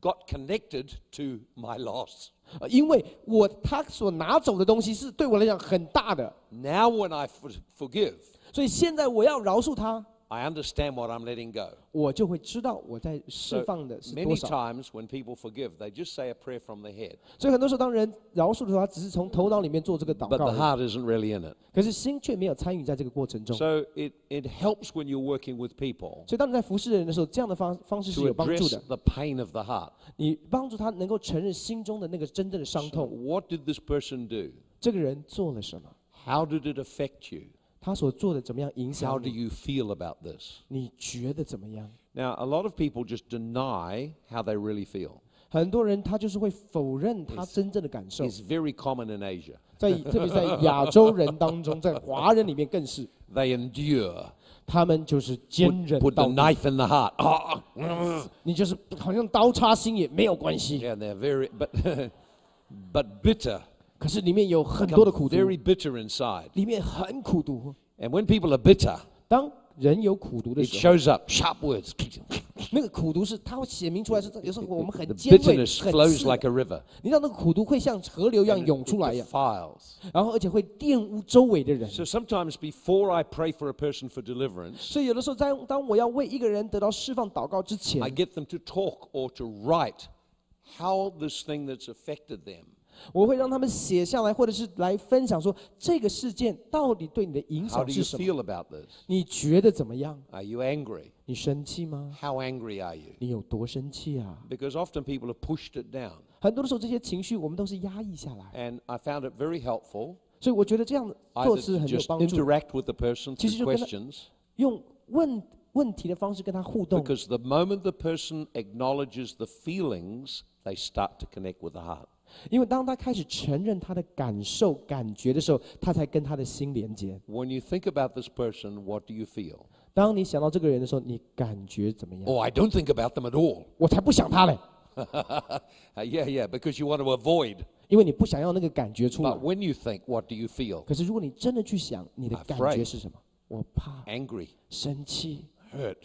got connected to my loss. 呃因为我他所拿走的东西是对我来讲很大的，Now, when I for- forgive, 所以现在我要饶恕他，I understand what I'm letting go. 我就会知道我在释 So 放的是多 many 少。 times when people forgive, they just say a prayer from the head, 所以很多时候，当人饶恕的时候，他只是从头脑里面做这个祷 but 告 the 而已， heart isn't really in it. 可是心却没有参与在这个过程中。 So it, it helps when you're working with people 所以，当你在服侍人的时候，这样的方方式是 to 有帮助 address 的。 the pain of the heart. 你帮助他能够承认心中的那个真正的伤 So 痛。 what did this person do? 这个人做了什么？ How did it affect you? 他所做的怎么样影响 How do？you feel about this? 你觉得怎么样？Now, a lot of people just deny how they really feel. 很多人他就是会否认他真正的感受，It's very common in Asia. 在特别在亚洲人当中，在华人里面更是，They endure. 他们就是坚 Put, 忍 put 到 the 底，knife in the heart. Ah, mm. 你就是好像刀插心也没有关系，yeah, they're very, but, but bitter. 可是里面有很多的苦 Become 毒， very bitter inside. 里面很苦毒。 And when people are bitter, 当人有苦毒的 it 时候， shows up. Sharp words. 那个苦毒是它会显明出来，是有时候我们 The 很尖锐、 bitterness 很 flows 刺 like 的。 a river. 你知道那个苦毒会像河流一样 And 涌 it 出来一样， defiles. 然后而且会玷污周围的人。 So sometimes before I pray for a person for deliverance, 所以有的时候在当我要为一个人得到释放祷告之前 I，get them to talk or to write how this thing that's affected them 我会让他们写下来，或者是来分享说这个事件到底对你的影响是什么？feel about this? 你觉得怎么样？Are you angry? 你生气吗？How angry are you? 你有多生气啊？Because often people have pushed it down. 很多的时候，这些情绪我们都是压抑下来，And I found it very helpful 所以我觉得这样做是很有帮助。interact with the person 其实 through 就跟他- questions. 用问问题的方式跟他互动，Because the moment the person acknowledges the feelings, they start to connect with the heart. 因为当他开始承认他的感受、感觉的时候，他才跟他的心连接。 When you think about this person, what do you feel? 当你想到这个人的时候，你感觉怎么样？ Oh, I don't think about them at all. 我才不想他嘞， Uh, yeah, yeah, because you want to avoid. 因为你不想要那个感觉出来 But。when you think, what do you feel? 可是如果你真的去想，你的感觉是什么？ 我怕、 angry, 生气， hurt.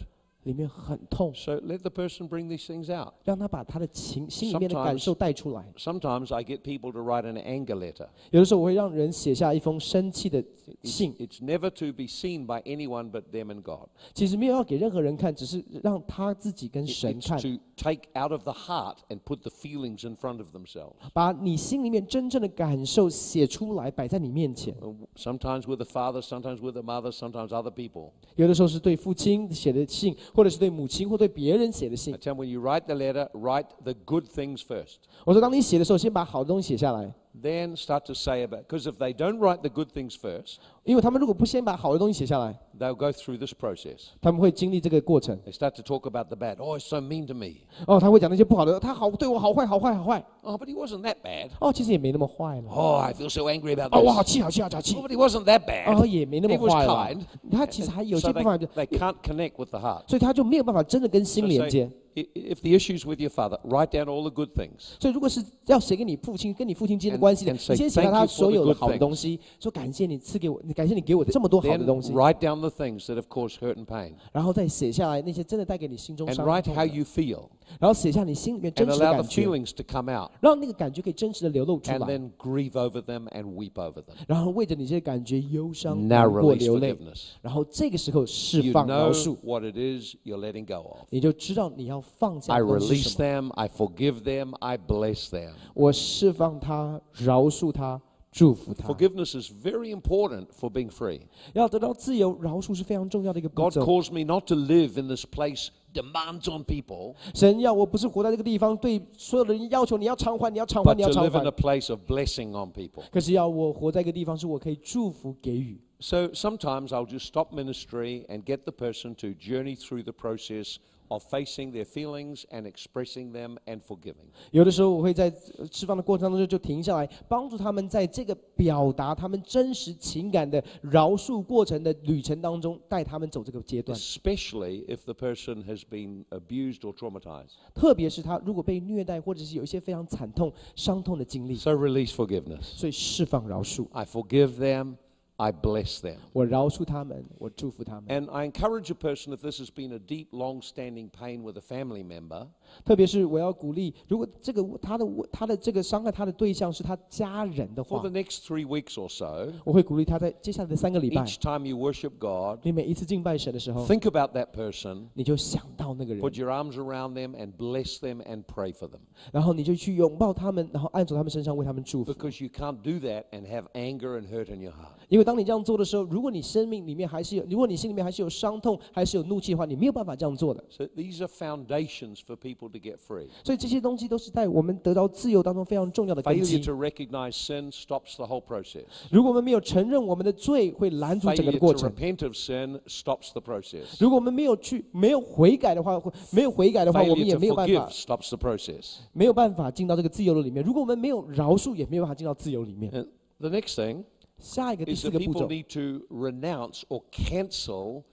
里面很痛，So let the person bring these things out. 让他把他的情心里面的感受带出来。Sometimes I get people to write an anger letter. 有的时候我会让人写下一封生气的信，it's never to be seen by anyone but them and God. 其实没有要给任何人看，只是让他自己跟神 It's 看，to take out of the heart and put the feelings in front of themselves. 把你心里面真正的感受写出来，摆在你面前。Uh, Sometimes with the father, sometimes with the mother, sometimes other people. 有的时候是对父亲写的信，或者是对母亲或对别人写的信 I。tell them when you write the letter, write the good things first. 我说，当你写的时候，先把好的东西写下来，Then start to say about because if they don't write the good things first, 因为他们如果不先把好的东西写下来， they'll go through this process. 他们会经历这个过程。 They start to talk about the bad. Oh, he's so mean to me. 哦，他会讲那些不好的，他好对我好坏好坏好坏。 Oh, but he wasn't that bad. 哦，其实也没那么坏了。 Oh, I feel so angry about 哦，我 this. 好气好气好气 Oh,。but he wasn't that bad. 哦，也没那么 He was 坏了 kind.。他其实还有 So 些 they, 部分， they can't connect with the heart. 所以他就没有办法真的跟 So 心连接 say,。 i- if the issue's with your father, write down all the good things. 所以如果是要写给你父亲跟你父亲之间的 And- 关系的， and say, 你先写下 "Thank 他 you for 所 the 有的 good 好的 things." 东西，说感谢你赐给我，感谢你给我的这么多好的 Then 东西， write down the things that have caused hurt and pain. 然后再写下来那些真的带给你心中 And 伤 write 痛 how 的， you feel. 然后写下你心里面真 And 实的 allow 感 the 觉， feelings to come out. 让那个感觉可以真实的流露出 And 来， then grieve over them and weep over them. 然后为着你这些感觉忧伤、 Now 难过、 release 流泪， forgiveness. 然后这个时候释 You 放饶 know 恕， what it is you're letting go of. 你就知道你要 放下 I 的东西是 release 什么。 them, I forgive them, I bless them. 我释放他，饶恕他，祝福他。 Forgiveness is very important for being free. 要得到自由，饶恕是非常重要的一个步 God 骤。 calls me not to live in this place demands on people, 神要我不是活在这个地方，对所有的人要求你要偿还，你要偿还， but 你要 to 偿 live in 还 a。place of blessing on people. 可是要我活在一个地方，是我可以祝福给予。 So sometimes I'll just stop ministry and get the person to journey through the process of facing their feelings and expressing them and forgiving. 有的时候我会在呃释放的过程当中就就停下来，帮助他们在这个表达他们真实情感的饶恕过程的旅程当中，带他们走这个阶段。 Especially if the person has been abused or traumatized. 特别是他如果被虐待，或者是有一些非常惨痛、伤痛的经历， So release forgiveness. 所以释放饶恕。 I forgive them, I bless them. 我饶恕他们，我祝福他们。 And I encourage a person if this has been a deep, long standing pain with a family member, 特别是我要鼓励，如果这个他的他的这个伤害他的对象是他家人的 for 话 the，next three weeks or so, 我会鼓励他在接下来的三个礼拜， each time you worship God, 你每一次敬拜神的时候， think about that person, 你就想到那个人， put your arms around them, and bless them and pray for them. 然后你就去拥抱他们，然后按走他们身上，为他们祝福。 Because you can't do that and have anger and hurt in your heart. 因为当你这样做的时候，如果你生命里面还是有，如果你心里面还是有伤痛，还是有怒气的话，你没有办法这样做的。 So these are foundations for people to get free. 所以这些东西都是在我们得到自由当中非常重要的根 Failure 基 to。recognize sin stops the whole process. 如果我们没有承认我们的罪，会拦阻整个的 Failure 过 to 程。repent of sin stops the process. 如果我们没有去没有悔改的话，会没有悔改的话，我们 Failure 也 to 没有办 forgive 法 stops the process. 没有办法进到这个自由的里面。如果我们没有饶恕，也没有办法进到自由里面。And the next thing 下一个第 is 四 that 个步 people 骤，need to renounce or cancel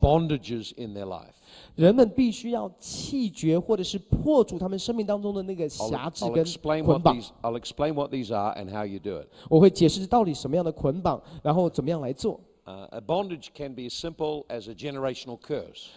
bondages in their life. 人们必须要弃绝或者是破除他们生命当中的那个 I'll, 辖制 I'll 跟 explain 捆 what 绑。 these I'll explain what these are and how you do it. 我会解释到底什么样的捆绑，然后怎么样来做。 Uh, a bondage can be as simple as a generational curse.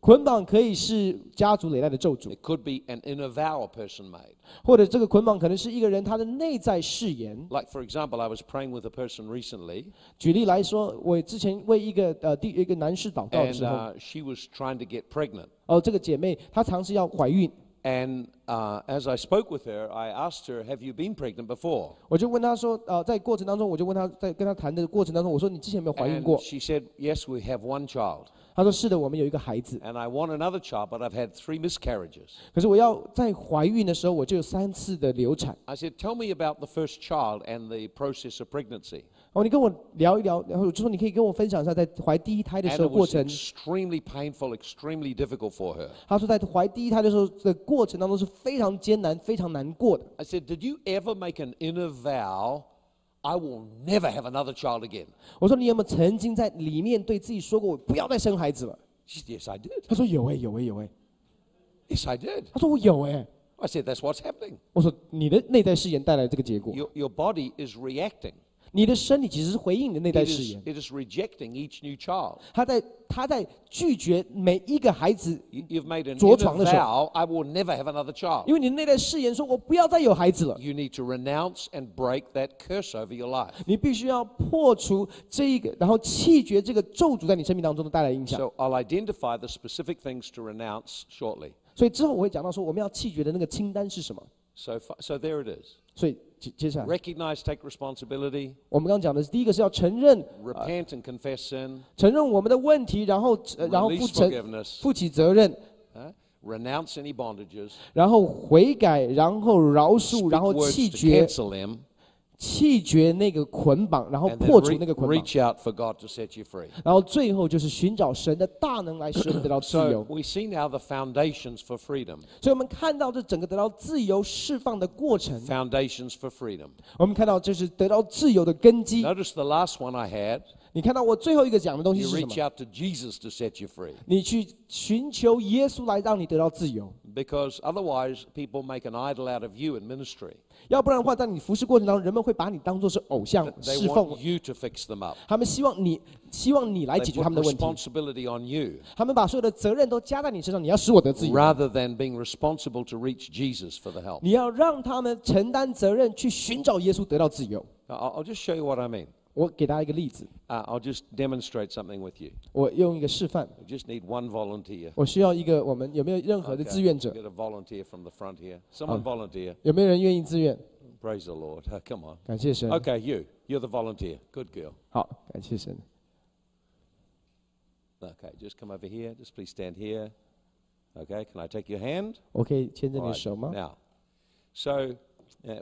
捆绑可以是家族累代的咒诅，It could be an inner vow a person made. 或者这个捆绑可能是一个人他的内在誓言。Like for example, I was praying with a person recently, 举例来说，我之前为一个呃第一个男士祷告的 and 时候，uh, she was trying to get pregnant. 哦，这个姐妹她尝试要怀孕，And uh, as I spoke with her, I asked her, "Have you been pregnant before?" 我就问她说，呃，在过程当中，我就问她在跟她谈的过程当中，我说你之前有没有怀孕过？she said, "Yes, we have one child, 她说是的，我们有一个孩子， and I want another child, but I've had three miscarriages." 可是我要在怀孕的时候，我就有三次的流产。 I said, "Tell me about the first child and the process of pregnancy." 哦，你跟我聊一聊，然后我就说你可以跟我分享一下在怀第一胎的 And 时候 it 过 was 程。 extremely painful, extremely difficult for her. 她说在怀第一胎的时候的过程当中是非常艰难、非常难过的。 I said, "Did you ever make an inner vow? I will never have another child again." 我说你有没有曾经在里面对自己说过，我不要再生孩子了？She said, "Yes, I did. 他说有哎、有哎、有哎、Yes, I did." 他说我有哎、I said, "That's what's happening. 我说你的内在誓言带来这个结果，Your, your body is reacting." 你的身体其实是回应你的内在誓言，it is rejecting each new child. 他在他在拒绝每一个孩子着床的时候。I will never have another child. 因为你的内在誓言说，我不要再有孩子了。You need to renounce and break that curse over your life. 你必须要破除这一个，然后弃绝这个咒诅在你生命当中的带来影响。So I'll identify the specific things to renounce shortly. 所以之后我会讲到说，我们要弃绝的那个清单是什么。So, fi- so there it is. 所以接接下来， Recognize, take responsibility, 我们刚刚讲的是第一个是要承认 repent and confess sin, 承认我们的问题，然后呃然后负 release 承 forgiveness, 负起责任， huh? renounce any bondages, 然后悔改，然后饶恕， speak 然后 words 弃 to 绝 cancel them, 弃绝那个捆绑，然后破除那个捆绑，reach out for God to set you free. 然后最后就是寻找神的大能来使我们得到自 So 由。we see now the foundations for freedom. 所以我们看到这整个得到自由释放的过程，Foundations for freedom. 我们看到这是得到自由的根基。Notice the last one I had. 你看到我最后一个讲的东西 You 是什 reach 么？ out to Jesus to set you free. 你去寻求耶稣来让你得到自由， Because otherwise, people make an idol out of you in ministry. 要不然的话，在你服侍过程当中，人们会把你当做是偶像 They 侍奉 want，you to fix them up. 他们希望你希望你来 They 解决他 put 们的问题， responsibility on you 他们把所有的责任都加在你身上，你要使我得自由， rather than being responsible to reach Jesus for the help. 你要让他们承担责任去寻找耶稣得到自由。 Now, I'll I'll just show you what I mean. 我给大家一个例子， Uh, I'll just demonstrate something with you. 我用一个示范， We just need one volunteer. 我需要一个我们有没有任何的 Okay, 志愿者？ Get a volunteer from the front here. Someone volunteer. 有没有人愿意自愿？ Praise the Lord. Oh, come on. 感谢神。 Okay, you. You're the volunteer. Good girl. 好，感谢神。 Okay, just come over here. Just please stand here. Okay, can I take your hand? 我可以牵着 All 你的 right, 手吗？ Now, so uh,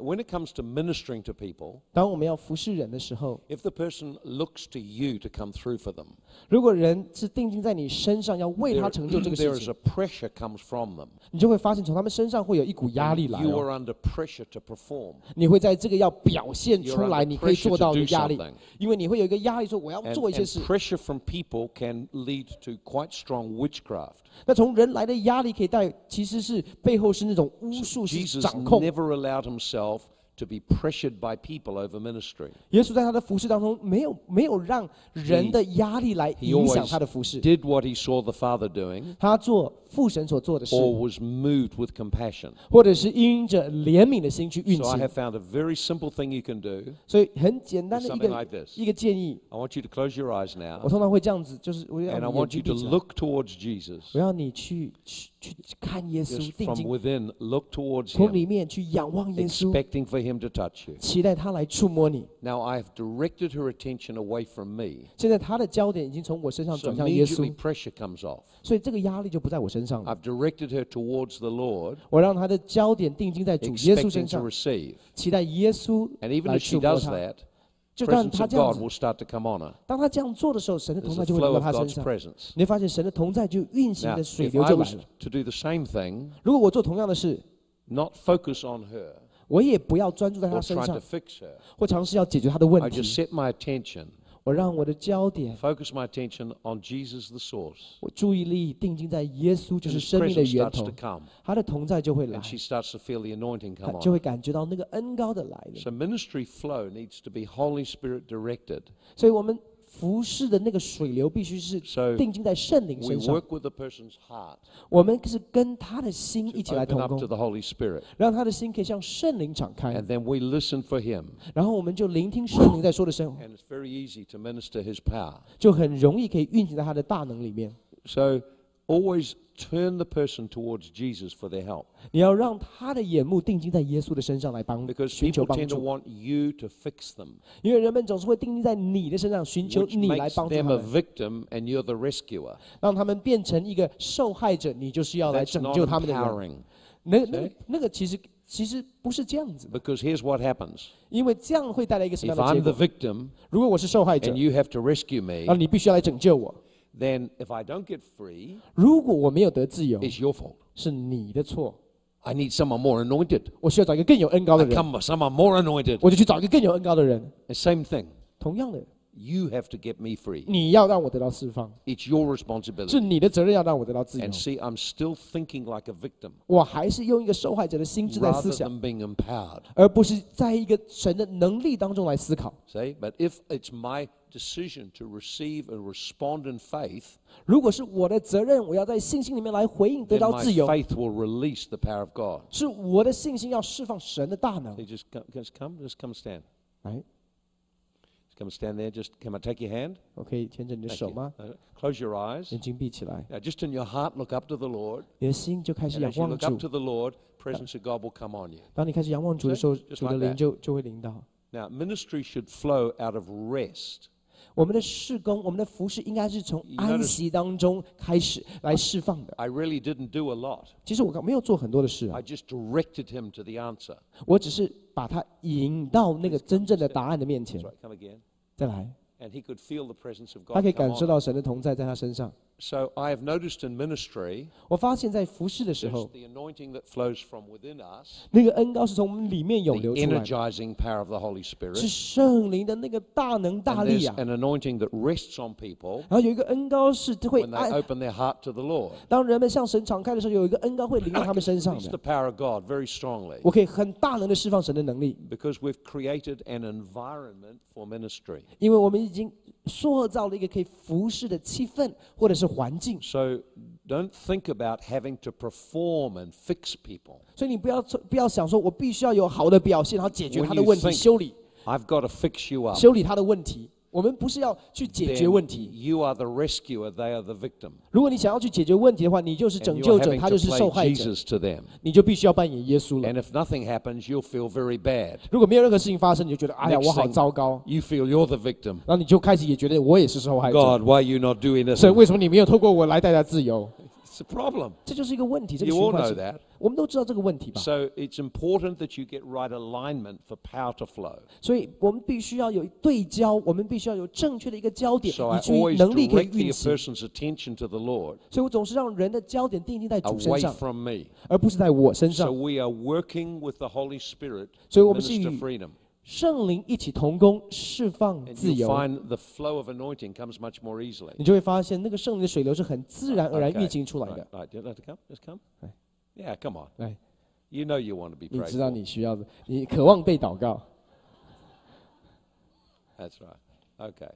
when it comes to ministering to people, 当我们要服侍人的时候， if the person looks to you to come through for them, 如果人是定睛在你身上，要为 there, 他成就这个 there 事 is 情 a，pressure comes from them. 你就会发现从他们身上会有一股压力 And 来、 You 哦， are under pressure to perform. 你会在这个要表现 You're 出来， under 你可以 pressure 做到 to 的 do 压力 something.，因为你会有一个压力，说我要 And, 做一些 and 事。 pressure from people can lead to quite strong witchcraft. 那从人来的压力可以带，其实是背后是那种巫术，是 Jesus 掌控。 never allowed himself yourself to be pressured by people over ministry. 耶稣在他的服饰当中，没有没有让人的压力来 He 影响 always 他的服饰。 did what he saw the Father doing 他做父神所做的事， or was moved with compassion. 或者是因着怜悯的心去运 So I 行 have。found a very simple thing you can do. 所以很简单的一 Something 个 like this. 一个建议， I want you to close your eyes 我 now 通常会这样子，就是我要 and I 你眼 want 睛 you 闭 to 起来， look towards Jesus. 我要你去去去看耶稣， Just 定 from 睛 within, look towards 从 him, 里面去仰望耶稣， expecting for him to touch you. 期待他来触摸你。 Now I have directed her attention away from me. 现在他的焦点已经从我身上 So 转向耶 immediately 稣， pressure comes off. 所以这个压力就不在我身上了。 I've directed her towards the Lord, 我让他的焦点定睛在主耶稣 expecting 身 to 触 receive. 期待耶稣 And even 来 if she 触摸 does 他。 that, 就当 presence 他 of 这样 God 子， will start to come on her. 当他这样做的时候，神的 There's 同 the 在就会临 flow 到 of 他身 God's 上。 presence. 你会发现神的同在就运行 Now, 的水 if 流 I 就来 was 了。 to do the same thing, 如果我做同样的事， not focus on her 我也不要专注在他身上或尝试要解决他的问题我让我的焦点、focus my attention on Jesus the source. 我注意力定睛在耶稣，就是生命的源头他的同在就会来 and，she starts to feel the anointing 他 come 就 on. 会感觉到那个恩高的来了。So ministry flow needs to be Holy Spirit directed. 所以我们服侍的那个水流必须是定睛在圣灵身上。我们是跟他的心一起来同工，让他的心可以向圣灵敞开。And then we listen for him. 然后我们就聆听圣灵在说的声音。And it's very easy to minister his power. 就很容易可以运行在他的大能里面。So. always turn the person towards Jesus for their help, 你要让他的眼目定睛在耶稣的身上来帮 because 寻求 people 帮 tend to 助， want you to fix them, 因为人们总是会定睛在你的身上，寻求 which 你来 makes 帮助他 them a 们， victim, and you're the rescuer. 让他们变成一个受害者，你就是要来 That's 拯 not 救他们的人。 empowering. 那那个 See？那个其实其实不是这样子的， Because here's what happens: 因为这样会带来一个什么 if 样的 I'm 结 the 果？ victim 如果我是受害者 and，you have to rescue me, 然后你必须要来拯救我。 then if I don't get free, 如果我没有得自由，it's your fault. 是你的错。I need someone more anointed. 我需要找一个更有恩高的 I 人，come someone more anointed. 我就去找一个更有恩高的人。The same thing. 同样的，You have to get me free. 你要让我得到释放， It's your 是 responsibility. 你的责任要让我得到自由 And。see, I'm still thinking like a victim 我还是用一个受害者的心智在 rather 思想， than being empowered. 而不是在一个神的能力当中来思考。 See? But if it's my decision to receive and respond in faith, 如果是我的责任，我要在信心里面来回应，得 then 到 my 自由， faith will release the power of God. 是我的信心要释放神的大能 Hey,。just come, just come, just come stand. 来， Just come stand there. Just can I take your hand? 我可以牵着你的 Thank 手 you. 吗？ Uh, Close your eyes. 眼睛闭起来， Now, just in your heart, look up to the Lord. 你的心就开始 And 仰 as you 望 look up 主 to。the Lord, presence of God will come on you. 当你开始仰望主的时候， Just 主的 like 灵 that. 就就会临到。 Now, ministry should flow out of rest. 我们的事工，我们的服饰应该是从安息当中开始来释放的。I really didn't do a lot. 其实我没有做很多的事啊 I，just directed him to the answer. 我只是把他引到那个真正的答案的面前。Come again. 再来，And he could feel the presence of God. 他可以感受到神的同在在他身上。So I have noticed in ministry, 我发现，在服侍的时 there's 候， the anointing that flows from within us, 那个恩高是从我们里面涌 the 流出来的， energizing power of the Holy 是 Spirit. 圣灵的那个大能大 And 力 there's 啊。 an anointing that rests on people 然后有一个恩高是会 when they 按， open their heart to the Lord. 当人们向神敞开的时候，有一个恩高会临到他们身上 Release 的 the。power of God very strongly 我可以很大能的释放神的能力， because we've created an environment for ministry. 因为我们已经塑造了一个可以服侍的气氛或者是 环境。 So don't think about having to perform and fix people. 所以你不要不要想说，我必须要有好的表现，然后解决 When 他的 you 问题， think- 修理 I've got to fix you up. 修理他的问题。 我们不是要去解决问题。you are the rescuer, they are the victim. 如果你想要去解决问题的话，你就是拯救者，他就是受害者.你就必须要扮演耶稣了。And if nothing happens, you'll feel very bad. 如果没有任何事情发生，你就觉得哎呀，我好糟糕，You feel you're the victim. 然后你就开始也觉得我也是受害者。God, why are you not doing this? 所以为什么你没有透过我来带来自由？It's a problem. 这就是一个问题，这个 You 循 all 环 know 是 that. 我们都知道这个问题吧？ So it's important that you get right alignment for power to flow. 所以我们必须要有对焦，我们必须要有正确的一个焦点， So I 以至于 always 能力可以 direct the 运行。 person's attention to the Lord 所以我总是让人的焦点定睛在主身 away 上， from me. 而不是在我身 So 上。 we are working with the Holy Spirit 所以 to 我们是 minister 与 freedom. 圣灵一起同工，释放 And 自 you'll 由， find the flow of anointing comes much more easily. 你就会发现那个圣灵的水流是很自然而然 Okay. 运行出来 Right, 的。 right. Do you like to come? Just come. Right. Yeah, come on. 来， You know you want to be 你 prayed 知道 for. 你需要的，你渴望被祷告。 That's right. Okay.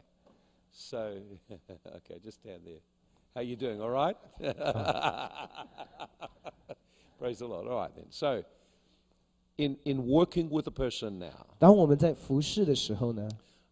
So, okay, just stand there. How you doing? All right? Praise the Lord. All right then. So, in in working with a person now, 当我们在服侍的时候呢，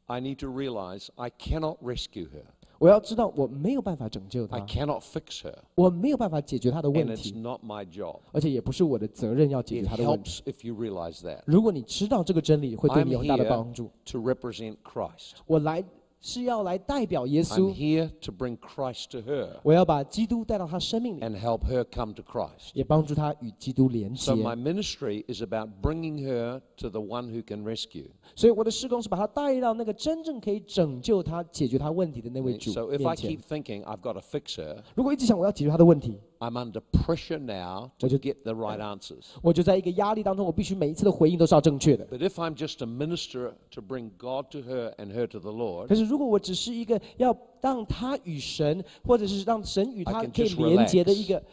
I need to realize I cannot rescue her. 我要知道我没有办法拯救 I 他， cannot fix her, 我没有办法解决他的 and 问 it's 题， not my job. 而且也不是我的责任要解 It 决他的问题。 helps if you realize that 如果你知道这个真理，会对 I'm 你有很大的 here 帮助。 to represent Christ. 我来 是要来代表耶 I'm 稣，here to bring Christ to her 我要把基督带到他生命里，and help her come to Christ. 也帮助他与基督连接 So。my ministry is about bringing her to the one who can rescue. 所以我的施工是把他带到那个真正可以拯救他、解决他问题的那位主 So if I 面前 keep。thinking I've got to fix her, 如果一直想我要解决他的问题，I'm under pressure now to Would you- get the right answers. 我就在一个压力当中，我必须每一次的回应都是要正确的。 But if I'm just a minister to bring God to her and her to the 可 Lord, 是如果我只是一个要让他与神，或者是让神与 I 他 can 可以 just 连接的 relax. 一个，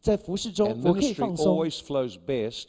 在服饰中 and 我可以 ministry 放松。 always flows best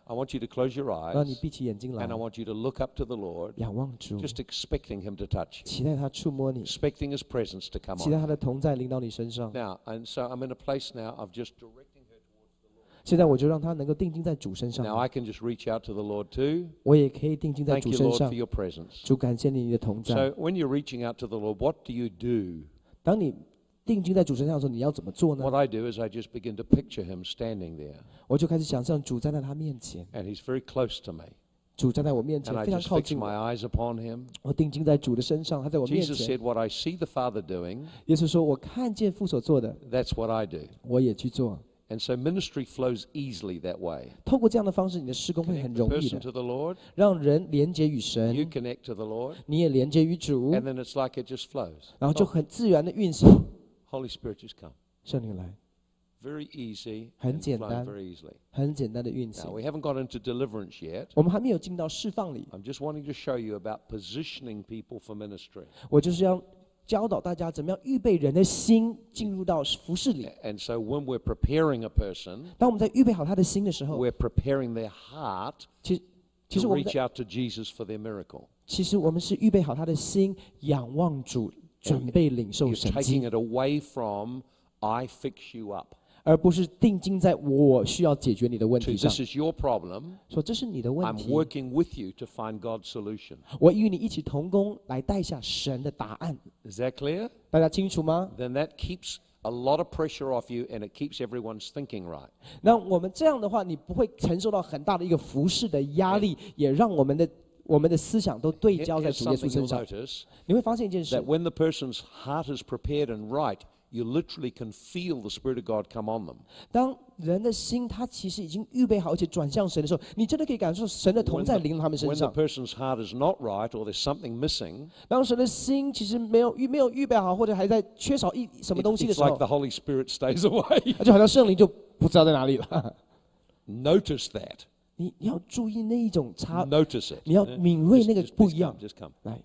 I want you to close your 然后你 eyes 闭起眼睛来 and I，want you to look up to the Lord, 仰望主， just expecting Him to touch you, 期待他触摸你， expecting His presence to come 期待 on. 他的同在临到你身上。 Now, and so I'm in a place now of just directing her. 现在我就让他能够定睛在主身 Now 上， I can just reach out to the Lord too. 我也可以定睛在 Thank 主 you, 身 Lord, 上 for。your presence. 主，感谢你你的同在。 So when you're reaching out to the Lord, what do you do? 当你 定睛在主身上的时候，你要怎么做呢 What？I do is I just begin to picture Him standing there, 我就开始想象主站在他面前，and He's very close to me. 主站在我面前，I 非常 just 靠 fix 近我。my eyes upon Him. 我定睛在主的身上，他在我面 Jesus 前。said, What I see the Father doing, 耶稣说：“我看见父所做的，that's what I do. 我也去做。And so ministry flows easily that way. 透过这样的方式，你的施工会 Connect 很 the 容易 person 的，to the Lord, 让人连接与 you 神，connect to the Lord, 你也连接于主，and then it's like it just flows. 然后就 Oh, 很自然的运行。Holy Spirit just come. 圣灵来。Very easy. Very easily. 很简单的运行 haven't got into deliverance yet. 我们还没有进到释放里，I'm just wanting to show you about positioning people for ministry. 我就是要教导大家怎么样预备人的心进入到服侍里。And so when we're preparing a person，当我们在预备好他的心的时候，we're preparing their heart to reach out to Jesus for their miracle. 其实我们是预备好他的心，仰望主。准备领受神迹，it away from I fix you up 而不是定睛在我需要解决你的问 to 题上 this，is your problem. 说这是你的问 I'm 题，working with you to find God's solution. 我与你一起同工来带下神的答案。Is that clear? 大家清楚吗？Then that keeps a lot of pressure off you and it keeps everyone's thinking right. 那我们这样的话，你不会承受到很大的一个服饰的压力，也让我们的我们的思想都对 Here- 焦在 Here's 主耶稣 something 身 you'll 上。 notice 你会发现一件 that 事， when the person's heart is prepared and right, you literally can feel the Spirit of God come on them. 当人的心他其实已经预备好，而且转向神的时候，你真的可以感受神的同 When 在 the, 临到他们身 when the 上。 person's heart is not right or there's something missing, 当神的心其实没有预没有预备好，或者还在缺少一什么 it- 东西的 it's 时候 like，the Holy Spirit stays away. 那就好像圣灵就不知道在哪里了。 Notice that. 你你要注意那一种差， Notice it. 你要 Yeah? 敏锐 Just- 那个 just 不 please 一样 come,。Just come. 来，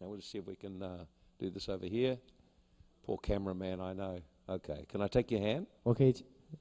Now we'll just see if we can uh, do this over here. Poor cameraman, I know. Okay, can I take your hand? 我可以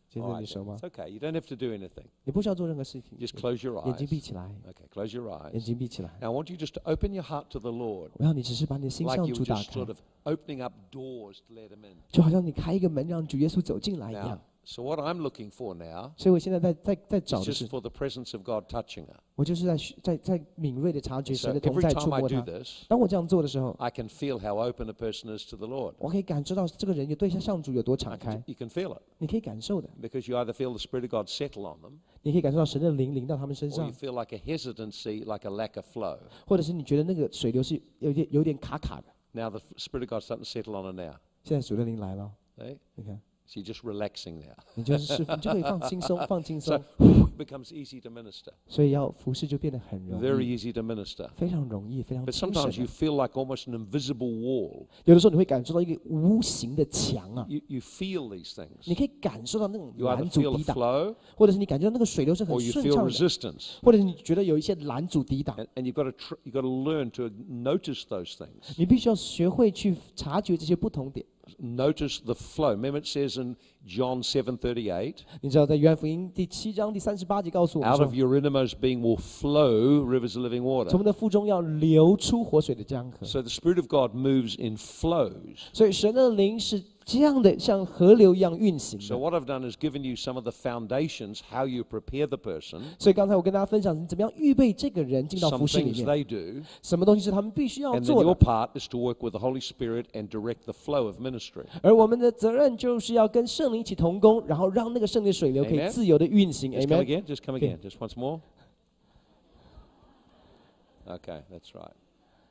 牵 All 着 right, 你手 then. 吗 It's？okay. You don't have to do anything. 你不需要做任何事情， Just close your 眼睛 eyes. 闭起来， Okay, close your 眼 eyes. 睛闭起来。 Now I want you just to open your heart to the Lord, 我要你只是把你的心 like 向 you 主 were 打 just 开 sort，of opening up doors to let Him in. 就好像你开一个门让主耶稣走进来一 Now, 样。 so what I'm looking for now 所以我现在在在在找 is 的 just 是， for the presence of God touching her. 我就是在需在在敏锐的察觉 So 神的同 every 在触 time I 摸 do 他。 this, 当我这样做的时候， I can feel how open a person is to the Lord. 我可以感受到这个人有对向主有多 I 敞 can- 开， you can feel it 你可以感受的， because you either feel the Spirit of God settle on them 你可以感受到神的灵临到他们身 or 上 you，feel like a hesitancy, like a lack of flow. 或者是你觉得那个水流是有点有点卡卡的。 Now the f- Spirit of God's starting to settle on her now. 现在主的灵来了， eh? 你看， She's just relaxing now. 你就是释放，你就可以放轻松，放轻 So 松， it becomes easy to minister. 所以要服侍就变得很容 Very 易， easy to minister. 非常容易，非常 But 轻 sometimes 省 you。feel like almost an invisible wall. 有的时候你会感受到一个无形的墙啊， You, you feel these 你 things. 可以感受到那种 You either 拦阻 feel 抵 a 挡， flow 或者是你感觉到那个水流是很 or you 顺 feel 畅的， resistance. 或者是你觉得有一些拦阻抵挡， And, and you've got to tr- you've got to learn to notice those things. 你必须要学会去察觉这些不同点。 Notice the flow. Remember, it says in John 7:38. Out of your innermost being will flow rivers of living water. So the Spirit of God moves in flows. So what I've done is given you some of the foundations, how you prepare the person, 所以刚才我跟大家分享，你怎么样预备这个人进到 some 服侍里 things 面，they do, 什么东西是他们必须要 and then 做 your part is to work with the Holy Spirit and direct the flow of ministry. 而我们的责任就是要跟圣灵一起同工，然后让那个圣灵的水流可以 Amen 自由的运行。 Just come Amen。 again. Just come Okay. again. Just once more. Okay, that's right.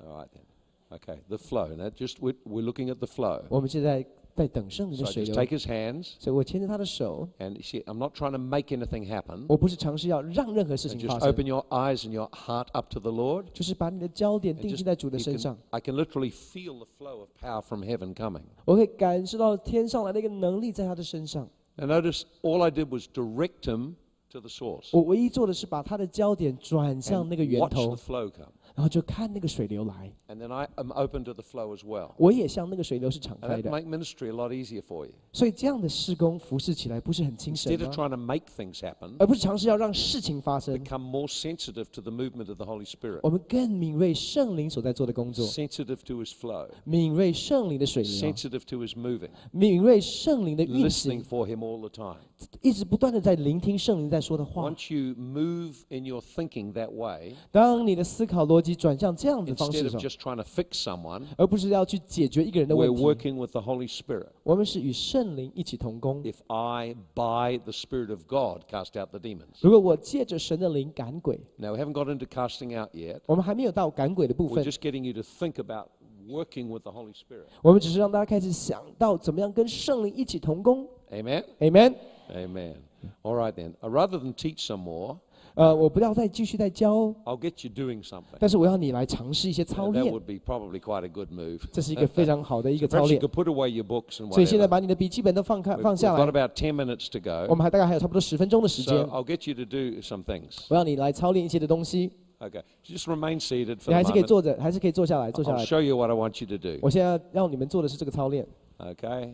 All right then. Okay, the flow. Now, just we're, we're looking at the flow. 我们现在 在等圣灵 So 的 I 水 just 流， take his hands, 所以我牵着他的手， and you see, I'm not trying to make anything happen. 我不是尝试要让任何事 And 情 just 发生， open your eyes and your heart up to the Lord. 就是把你的焦点 and 定 just- 睛在主的 you 身 can- 上。 I can literally feel the flow of power from heaven coming. 我可以感受到天上来的一个能力在他的身上。 And notice all I did was direct him to the source 我唯一做的是把他的焦点转向 and 那个源 watch 头 the，flow come. 然后就看那个水流来。 And then I am open to the flow as well. 我也向那个水流是敞 And 开 that 的， make ministry a lot easier for you. 所以这样的施工服侍起来不是很轻省 Instead of 吗？ trying to make things happen, 而不是尝试要让事情发生， become more sensitive to the movement of the Holy Spirit, 我们更敏锐圣灵所在做的工作， sensitive to His flow, 敏锐圣灵的水流， sensitive to His moving, 敏锐圣灵的运 listening 行， for Him all the time. 一直不断的在聆听圣灵在说的话。 Once you move in your thinking that way, 当你的思考逻 辑转向这样的方 instead 式 of 上， just trying to fix someone, 而不是要去解决一个人的 we're 问题， working with the Holy Spirit. 我们是与圣灵一起同工。 If I, by the Spirit of God, cast out the demons. 如果我借着神的灵赶鬼， Now, we haven't got into casting out yet. 我们还没有到赶鬼的部 We're 分， just getting you to think about working with the Holy Spirit. 我们只是让大家开始想到怎么样跟圣灵一起同工。 Amen? Amen。 Amen. All right then. Uh, rather than teach some more, 呃，我不要再继续再教，I'll get you doing something. 但是我要你来尝试一些操 Uh, that 练，would be probably quite a good move. 这是一个非常好的一个操 Perhaps you 练。could put away your books and 所以现在 whatever. 把你的笔记本都放开 We've, 放 we've 下 got 来，about 10 minutes to 我 go. 们还大概还有差不多十分钟的时间，I'll get you to do some things. 我要你来操练一些的东西。Okay. Just remain seated for 你 the 还是可以 moment. 坐着，还是可以坐下来，坐下 I'll 来。show you what I want you to do. 我现在要你们做的是这个操练 Okay.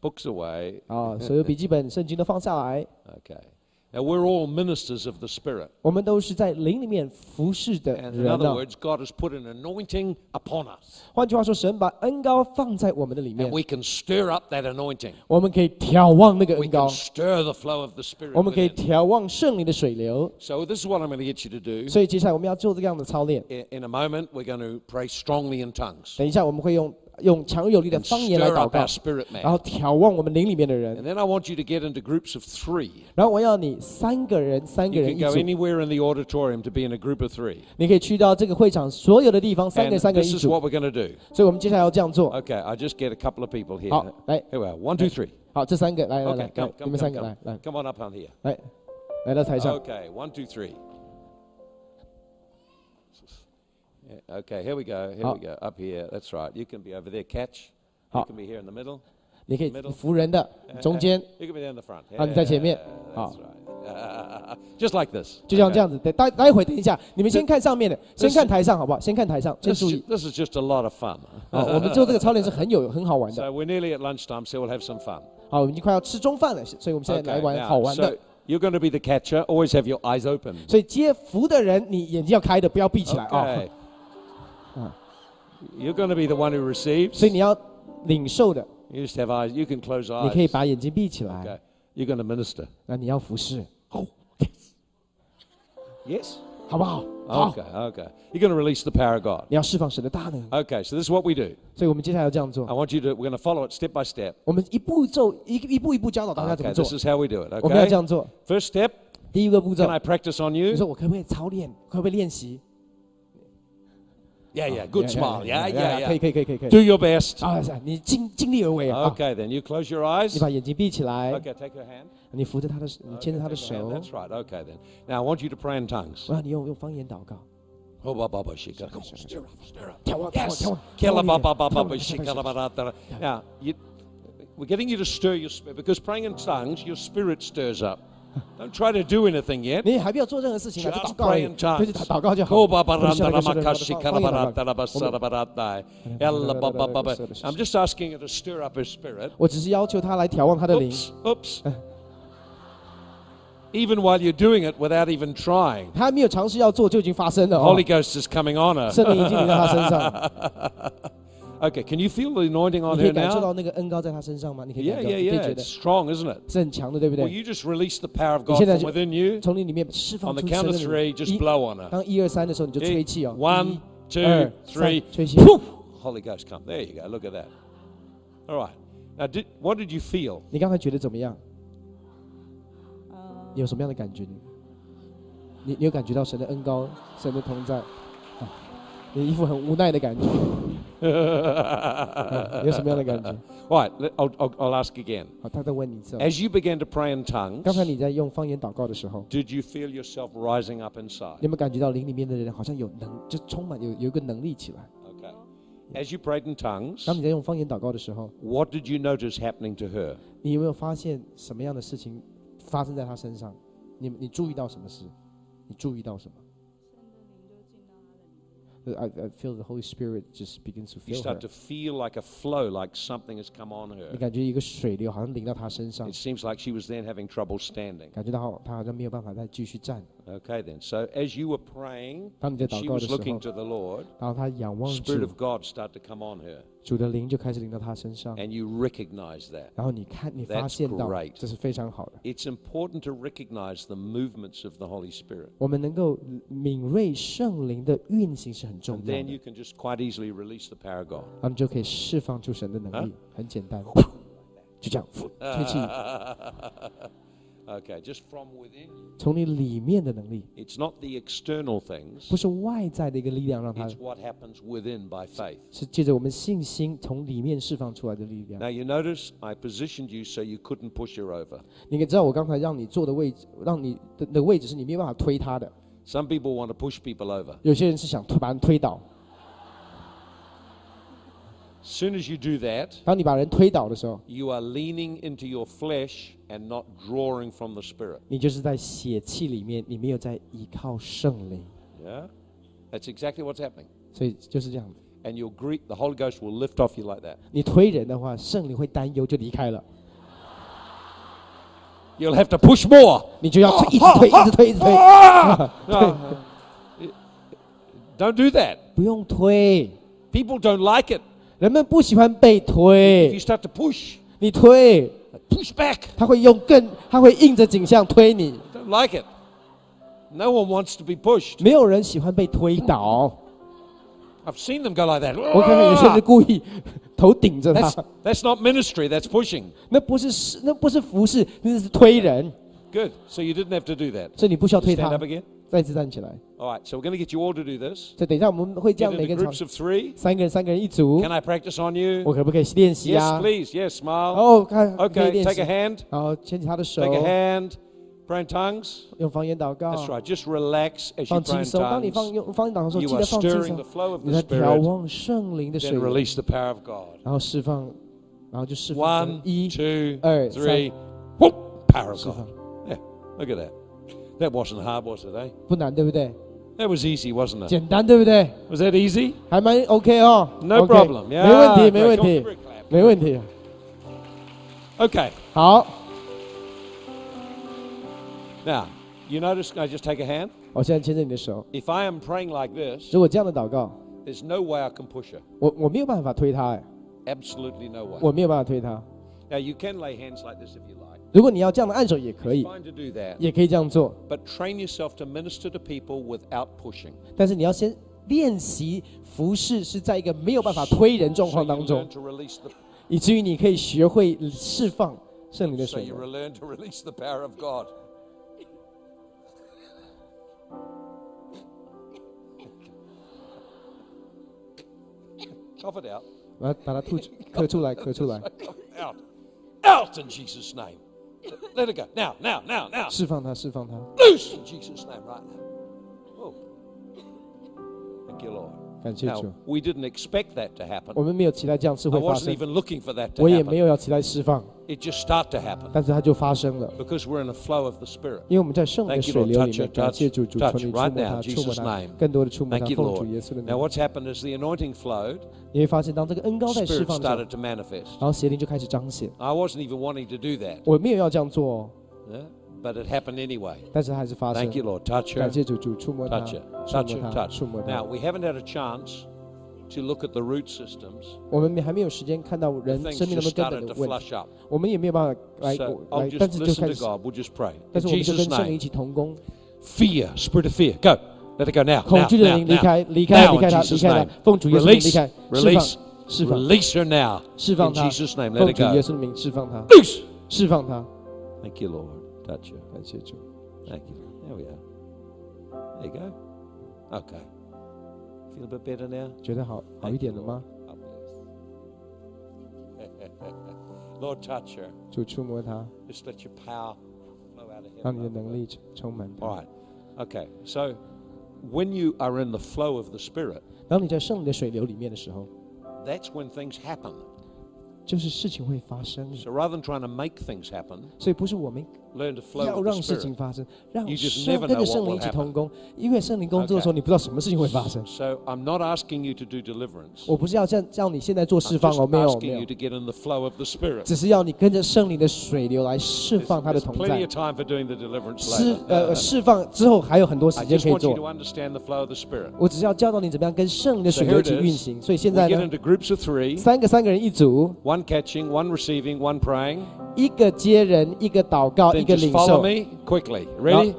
Books away. 啊，所有笔记本、圣经都放下来。Okay. And we're all ministers of the Spirit. And in other words, God has put an anointing upon us. 换句话说，神把恩膏放在我们的里 And We can stir up that anointing. We can stir the flow of the Spirit. 我们可以 within. 挑旺圣灵的水流。So, this is what I'm going to get you to do. 所以接下来我们要做这样的操练。In in a moment, we're going to pray strongly in tongues 用强而有力的 And 方言来 stir 祷 up 告 our，spirit 然 man. 后眺望我们灵里面的人 And。then I want you to get into groups of three. 然后我要你三个人，三个 You 人 can 一 go 组， anywhere in the auditorium to be in a group of three. 你可以去到这个会场所有的地方，三个 And 人三个人 this 一 is 组。 what we're going to do. 所以我们接下来要这样做。 Okay, I just get a couple of people here. 好，来， Here we are. One, two, three. 好，这三个来来 Okay, 来 come, 来，你 come, 们三 come, 个来 come. 来 Come on up on here. 来，来到台上。 Okay, one, two, three. Yeah, Okay, here we go. Here we好。 go. Up here. That's right. You can be over there. Catch. You 好。 can be here in the middle. 你可以 Middle 扶人的，中间 You can be there in the front. 好，你在前面。 Yeah, 好。 That's right. Just like this. 就像 Okay. 这样子。等待待会等一下，你们先看上面的，先看台上好不好？先看台上，先 This, 注 is- 意。 this is just a lot of fun. 好，我们做这个操练是很有很好玩 So 的。 we're nearly at lunchtime, so we'll have some fun. 好，我们已经快要吃中饭了，所以我们现在 Okay, 来玩 now, 好玩的 so。you're going to be the catcher. Always have your eyes open. 所以接福的人，你眼睛要开的，不要闭起来啊。 Okay. 啊 You're going to be the one who receives. 所以你要领受的， You just have eyes. You can close 你可以 eyes. 把眼睛闭起 Okay. 来， You're going to minister. 那你要服侍， Yes. 好不好？好， Okay. Okay. You're going to release the power of God. 你要释放神的大能。 Okay. So this is what we do. 所以我们接下来要这样 I 做， want you to. We're going to follow it step by step. 我们一步骤一一步一步教导大家怎 Okay. 么做 This。is how we do it. 我们要 Okay. 这样做。 First step. 第一个步骤 Can，I practice on 你 you? 说我可不可以操练？可不可以练习？ Yeah. Yeah. Good smile. Yeah. Yeah. 可以 Yeah. 可以可以可以可以。 Do your best. 啊，是啊你尽尽力而为啊！ Okay. Then you close your 你 eyes. 把眼睛闭起来， Okay. Take her hand. 你扶着他的，你 Okay, 牵着他的 take her hand. 手。 That's right. Okay. Then. Now I want you to pray in tongues. 我要你用用方言祷告， Oh, ba, ba, ba, shika. Come on, stir up, stir up. 眺望眺望 Yes. 眺望。 Killa, 眺 ba, 望 ba, ba, 眺 ba, 望 ba, 眺 shika, 望 la, ba, da, da. Now, you, we're getting you to stir your spirit because praying in tongues, your spirit stirs up. Don't try to do anything yet. 你还不要做任何事情啊，就 Just 祷告而 pray 已， in 就是 tongues. 祷告就好。 Ko ba ba 我们 ran 下 da 面 la 是 ma 方 ka shi 方 ka la 言 ba 祷 ra 告 da la ba sa da ba ra da. Ella ba ba ba ba. I'm just asking you to stir up his spirit. 我只是要求他来眺望他的灵。 Oops, oops. Even while you're doing it without even trying, 他还没有尝试要做，就已经发生了 the 哦 Holy。Ghost is coming on her. 圣灵已经临到他身上， Okay, can you feel the anointing on her now? Yeah, yeah, yeah. It's strong, isn't it? Well, you just release the power of God from within you. On the count of three, just blow on her. 当一二三的时候，你就 Okay, 吹气哦。One, Holy Ghost, come. There you go. Look at that. All right. Now, did, what did you feel? 你刚才觉得怎么样？你有什么样的感觉呢？你你有感觉到神的恩膏，神的同在？啊你一副很无奈的感觉。啊有什么样的感觉？ Right, let- I'll, I'll, I'll ask again. 好，他再问你一次哦。 As you began to pray in tongues, 刚才你在用方言祷告的时候， did you feel yourself rising up 你 inside? 有没有感觉到灵里面的人好像有能，就充满有有一个能力起来？ Okay. As you prayed in tongues, 当你在用方言祷告的时候， what did you notice happening to her? 你有没有发现什么样的事情发生在他身上？你你注意到什么事？你注意到什么 ？I I feel the Holy Spirit just begins to You fill start her to。feel like a flow, like something has come on 你 her. 感觉一个水流好像淋到他身上 It，seems like she was then having trouble standing. 感觉到他好像没有办法再继续站。 Okay, then. So as you were praying, 当你在 she 祷告的 was 时候 looking，to the Lord. 然后他仰望 Spirit 主 of，God started to come on her, 主的灵就开始临到他身上。 and you recognize that. 然后你看，你发 That's 现到 great 这是非常好的。 It's important to recognize the movements of the Holy Spirit. 我们能够敏锐圣灵的运行是很重 And 要 then 的 you，can just quite easily release the power of God. 他们就可以释放出神的能力，很简单，就这样吹气。 Okay, just from within. 从你里面的能力， It's not the external things. 不是外在的一个力量让它 It's what happens within by faith. 是借着我们信心从里面释放出来的力量。 Now you notice I positioned you so you couldn't push her over. 你可以知道我刚才让你坐的位置，让你的的位置是你没有办法推他的。 Some people want to push people over. 有些人是想推把人推倒， As soon as you do that, 当你把人推倒的时候， you are leaning into your flesh and not drawing from the Spirit. 你就是在血气里面，你没有在依靠圣灵， Yeah? That's exactly what's happening. 所以就是这样子。 And you'll greet, the Holy Ghost will lift off you like that. 你推人的话，圣灵会担忧就离开了， You'll have to push more. 你就要推，一直推，一直推，一直推， No. Don't do that. 不用推。 People don't like it. 人们不喜欢被 If 推 you，start to push, 你推， push back. 他会用更，他会硬着颈项推你。 Don't like it. No one wants to be pushed. 没有人喜欢被推倒。 I've seen them go like that. 我看看有些人故意头顶着他 That's,，that's not ministry, that's pushing. 那不是是那不是服侍，那是推人， Good. So you didn't have to do that. 所以你不需要推 Stand 他 up。again. 再次站起来。 All right, so we're going to get you all to do this. 所以等一下我们会这 Get 样每 into 个场 groups of three. 三个人三个人一组 Can，I practice on you? 我可不可以练习 Yes, 啊？ please. Yes, smile. 哦，看可以 Okay, 练 take a 习。 hand. 然后牵起他的手， Take a hand. Pray in tongues. 用方言祷告 That's，right. Just relax as you 放 pray 轻 in 松。当你 tongues. 放用方言祷告的时候， You 记 are 得放轻 stirring 松 the。flow of 你 the 在调 Spirit. 望圣灵的水 Then 流， release the power of God. 然后释放，然后就释放 One, 一 two, 二 three. Whoop! Power of 释放 God.，Yeah, look at that. That wasn't hard, was it, eh? 不难对不对？ That was easy, wasn't it? 简单对不对？ Was that easy? 还蛮 OK 哦 No OK， problem. 没 Yeah, 问题， great. 没问 Come on, 题 quick，clap. 没问题。 Okay. 好， Now, you notice, I just take a hand? 我现在牵着你的手。 If I am praying like this, 如果这样的祷告， there's no way I can push her. 我我没有办法推他，哎， Absolutely no way. 我没有办法推他。 Now, you can lay hands like this if you like. 如果你要这样的按手也可 It's 以， fine to do that. 也可以这样做， But train yourself to minister to people without pushing. 但是你要先练习服侍，是在一个没有办法推人状 So 况 you 当中 learn，to release the 以至于你可以学会释放圣灵的 so 水 you 流。 learn to release the power of God. Cough it out. 把它把它吐出咳出来，咳出来， Out. Out in Jesus' name. Let it go. Now, now, now, now. 释放它，释放它。 Loose in Jesus' name right now. 感谢 Now, 主， we didn't expect that to happen. 我们没有期待这样事 I 会发 wasn't 生， even looking for that to 我也没 happen. 有要期待释放， It just started to happen 但是它就发生了。 because we're in a flow of the Spirit. 因为我们在圣灵的 Thank you, 水 Lord. 流里 Touch 面， it, 感 touch, 谢主，主 touch 求你 right 触摸 now, 它，触摸 Jesus' 它 name.，更多的触摸它， Thank you, 奉主 Lord. 耶稣的 Now, 名。 what's happened is the anointing flowed, 你会发现，当这个恩高在释 Spirit 放的时候， started to manifest. 然后邪灵就开始彰显。 I wasn't even wanting to do that, 我没有要这样做哦， yeah? but it happened anyway. 但是它还是发生 Thank。you, Lord. Touch her. 感谢主，主触摸它， Touch it. 触 Touch 摸 it. 它， Touch. 触摸 Now, 它。 we haven't had a chance to look at the root systems. 我们还没有时间看到 The 人 things 生命 just 那么根 started 本 to 的问题， flush up. 我们也没有办法来 So 来 I'll，但 just 是就 listen 开 to 始， God. We'll just pray. 但 In 是我们就 Jesus' 跟圣灵一 name. 起同工， Fear, spirit of fear. Go. Let it go now. 恐 Now, 惧的 now, 灵离 now. 开，离开， Now 离开 in 他，离 Jesus' 开他 name.，奉主耶稣的名离 Release, 开，释放， release, 释放， release her now. 释放 In 他， Jesus' name, let 奉 it 主耶 go. 稣的名释放他， Loose. 释放他， Thank you, Lord. Touch her. 感谢主。 Thank you. There we are. There you go. Okay. Feel a bit better now? 觉得好好一点了吗？ Up this. Lord, touch her. 主触摸他， Just let your power flow out of 让你的 him. 能力充满 All 他。 right. Okay. So when you are in the flow of the Spirit, 当你在圣灵的水流里面的时候， that's when things happen. 就是事情会发生。 So rather than trying to make things happen, 所以不是我们 learn to flow 要让事情发生让生跟着圣灵一起同工。因为圣灵工作的时候你不知道什么事情会发生。So im not asking you to do deliverance. 我不是要叫叫你现在做释放哦没有没有。只是要你跟着圣灵的水流来释放他的同在。释呃释放之后还有很多时间可以做。我只是要教导你怎么样跟圣灵的水流一起运行所以现在呢三个三个人一组。One catching one receiving one prying 一个接人一个祷告个领袖。Follow me quickly. Ready?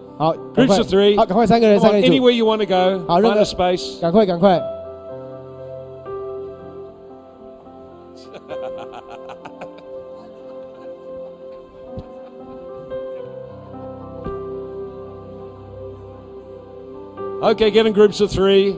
groups of three. 好，赶快三个人，三个人 Anywhere you want to go. 好，任何 space. Okay. get in groups of three.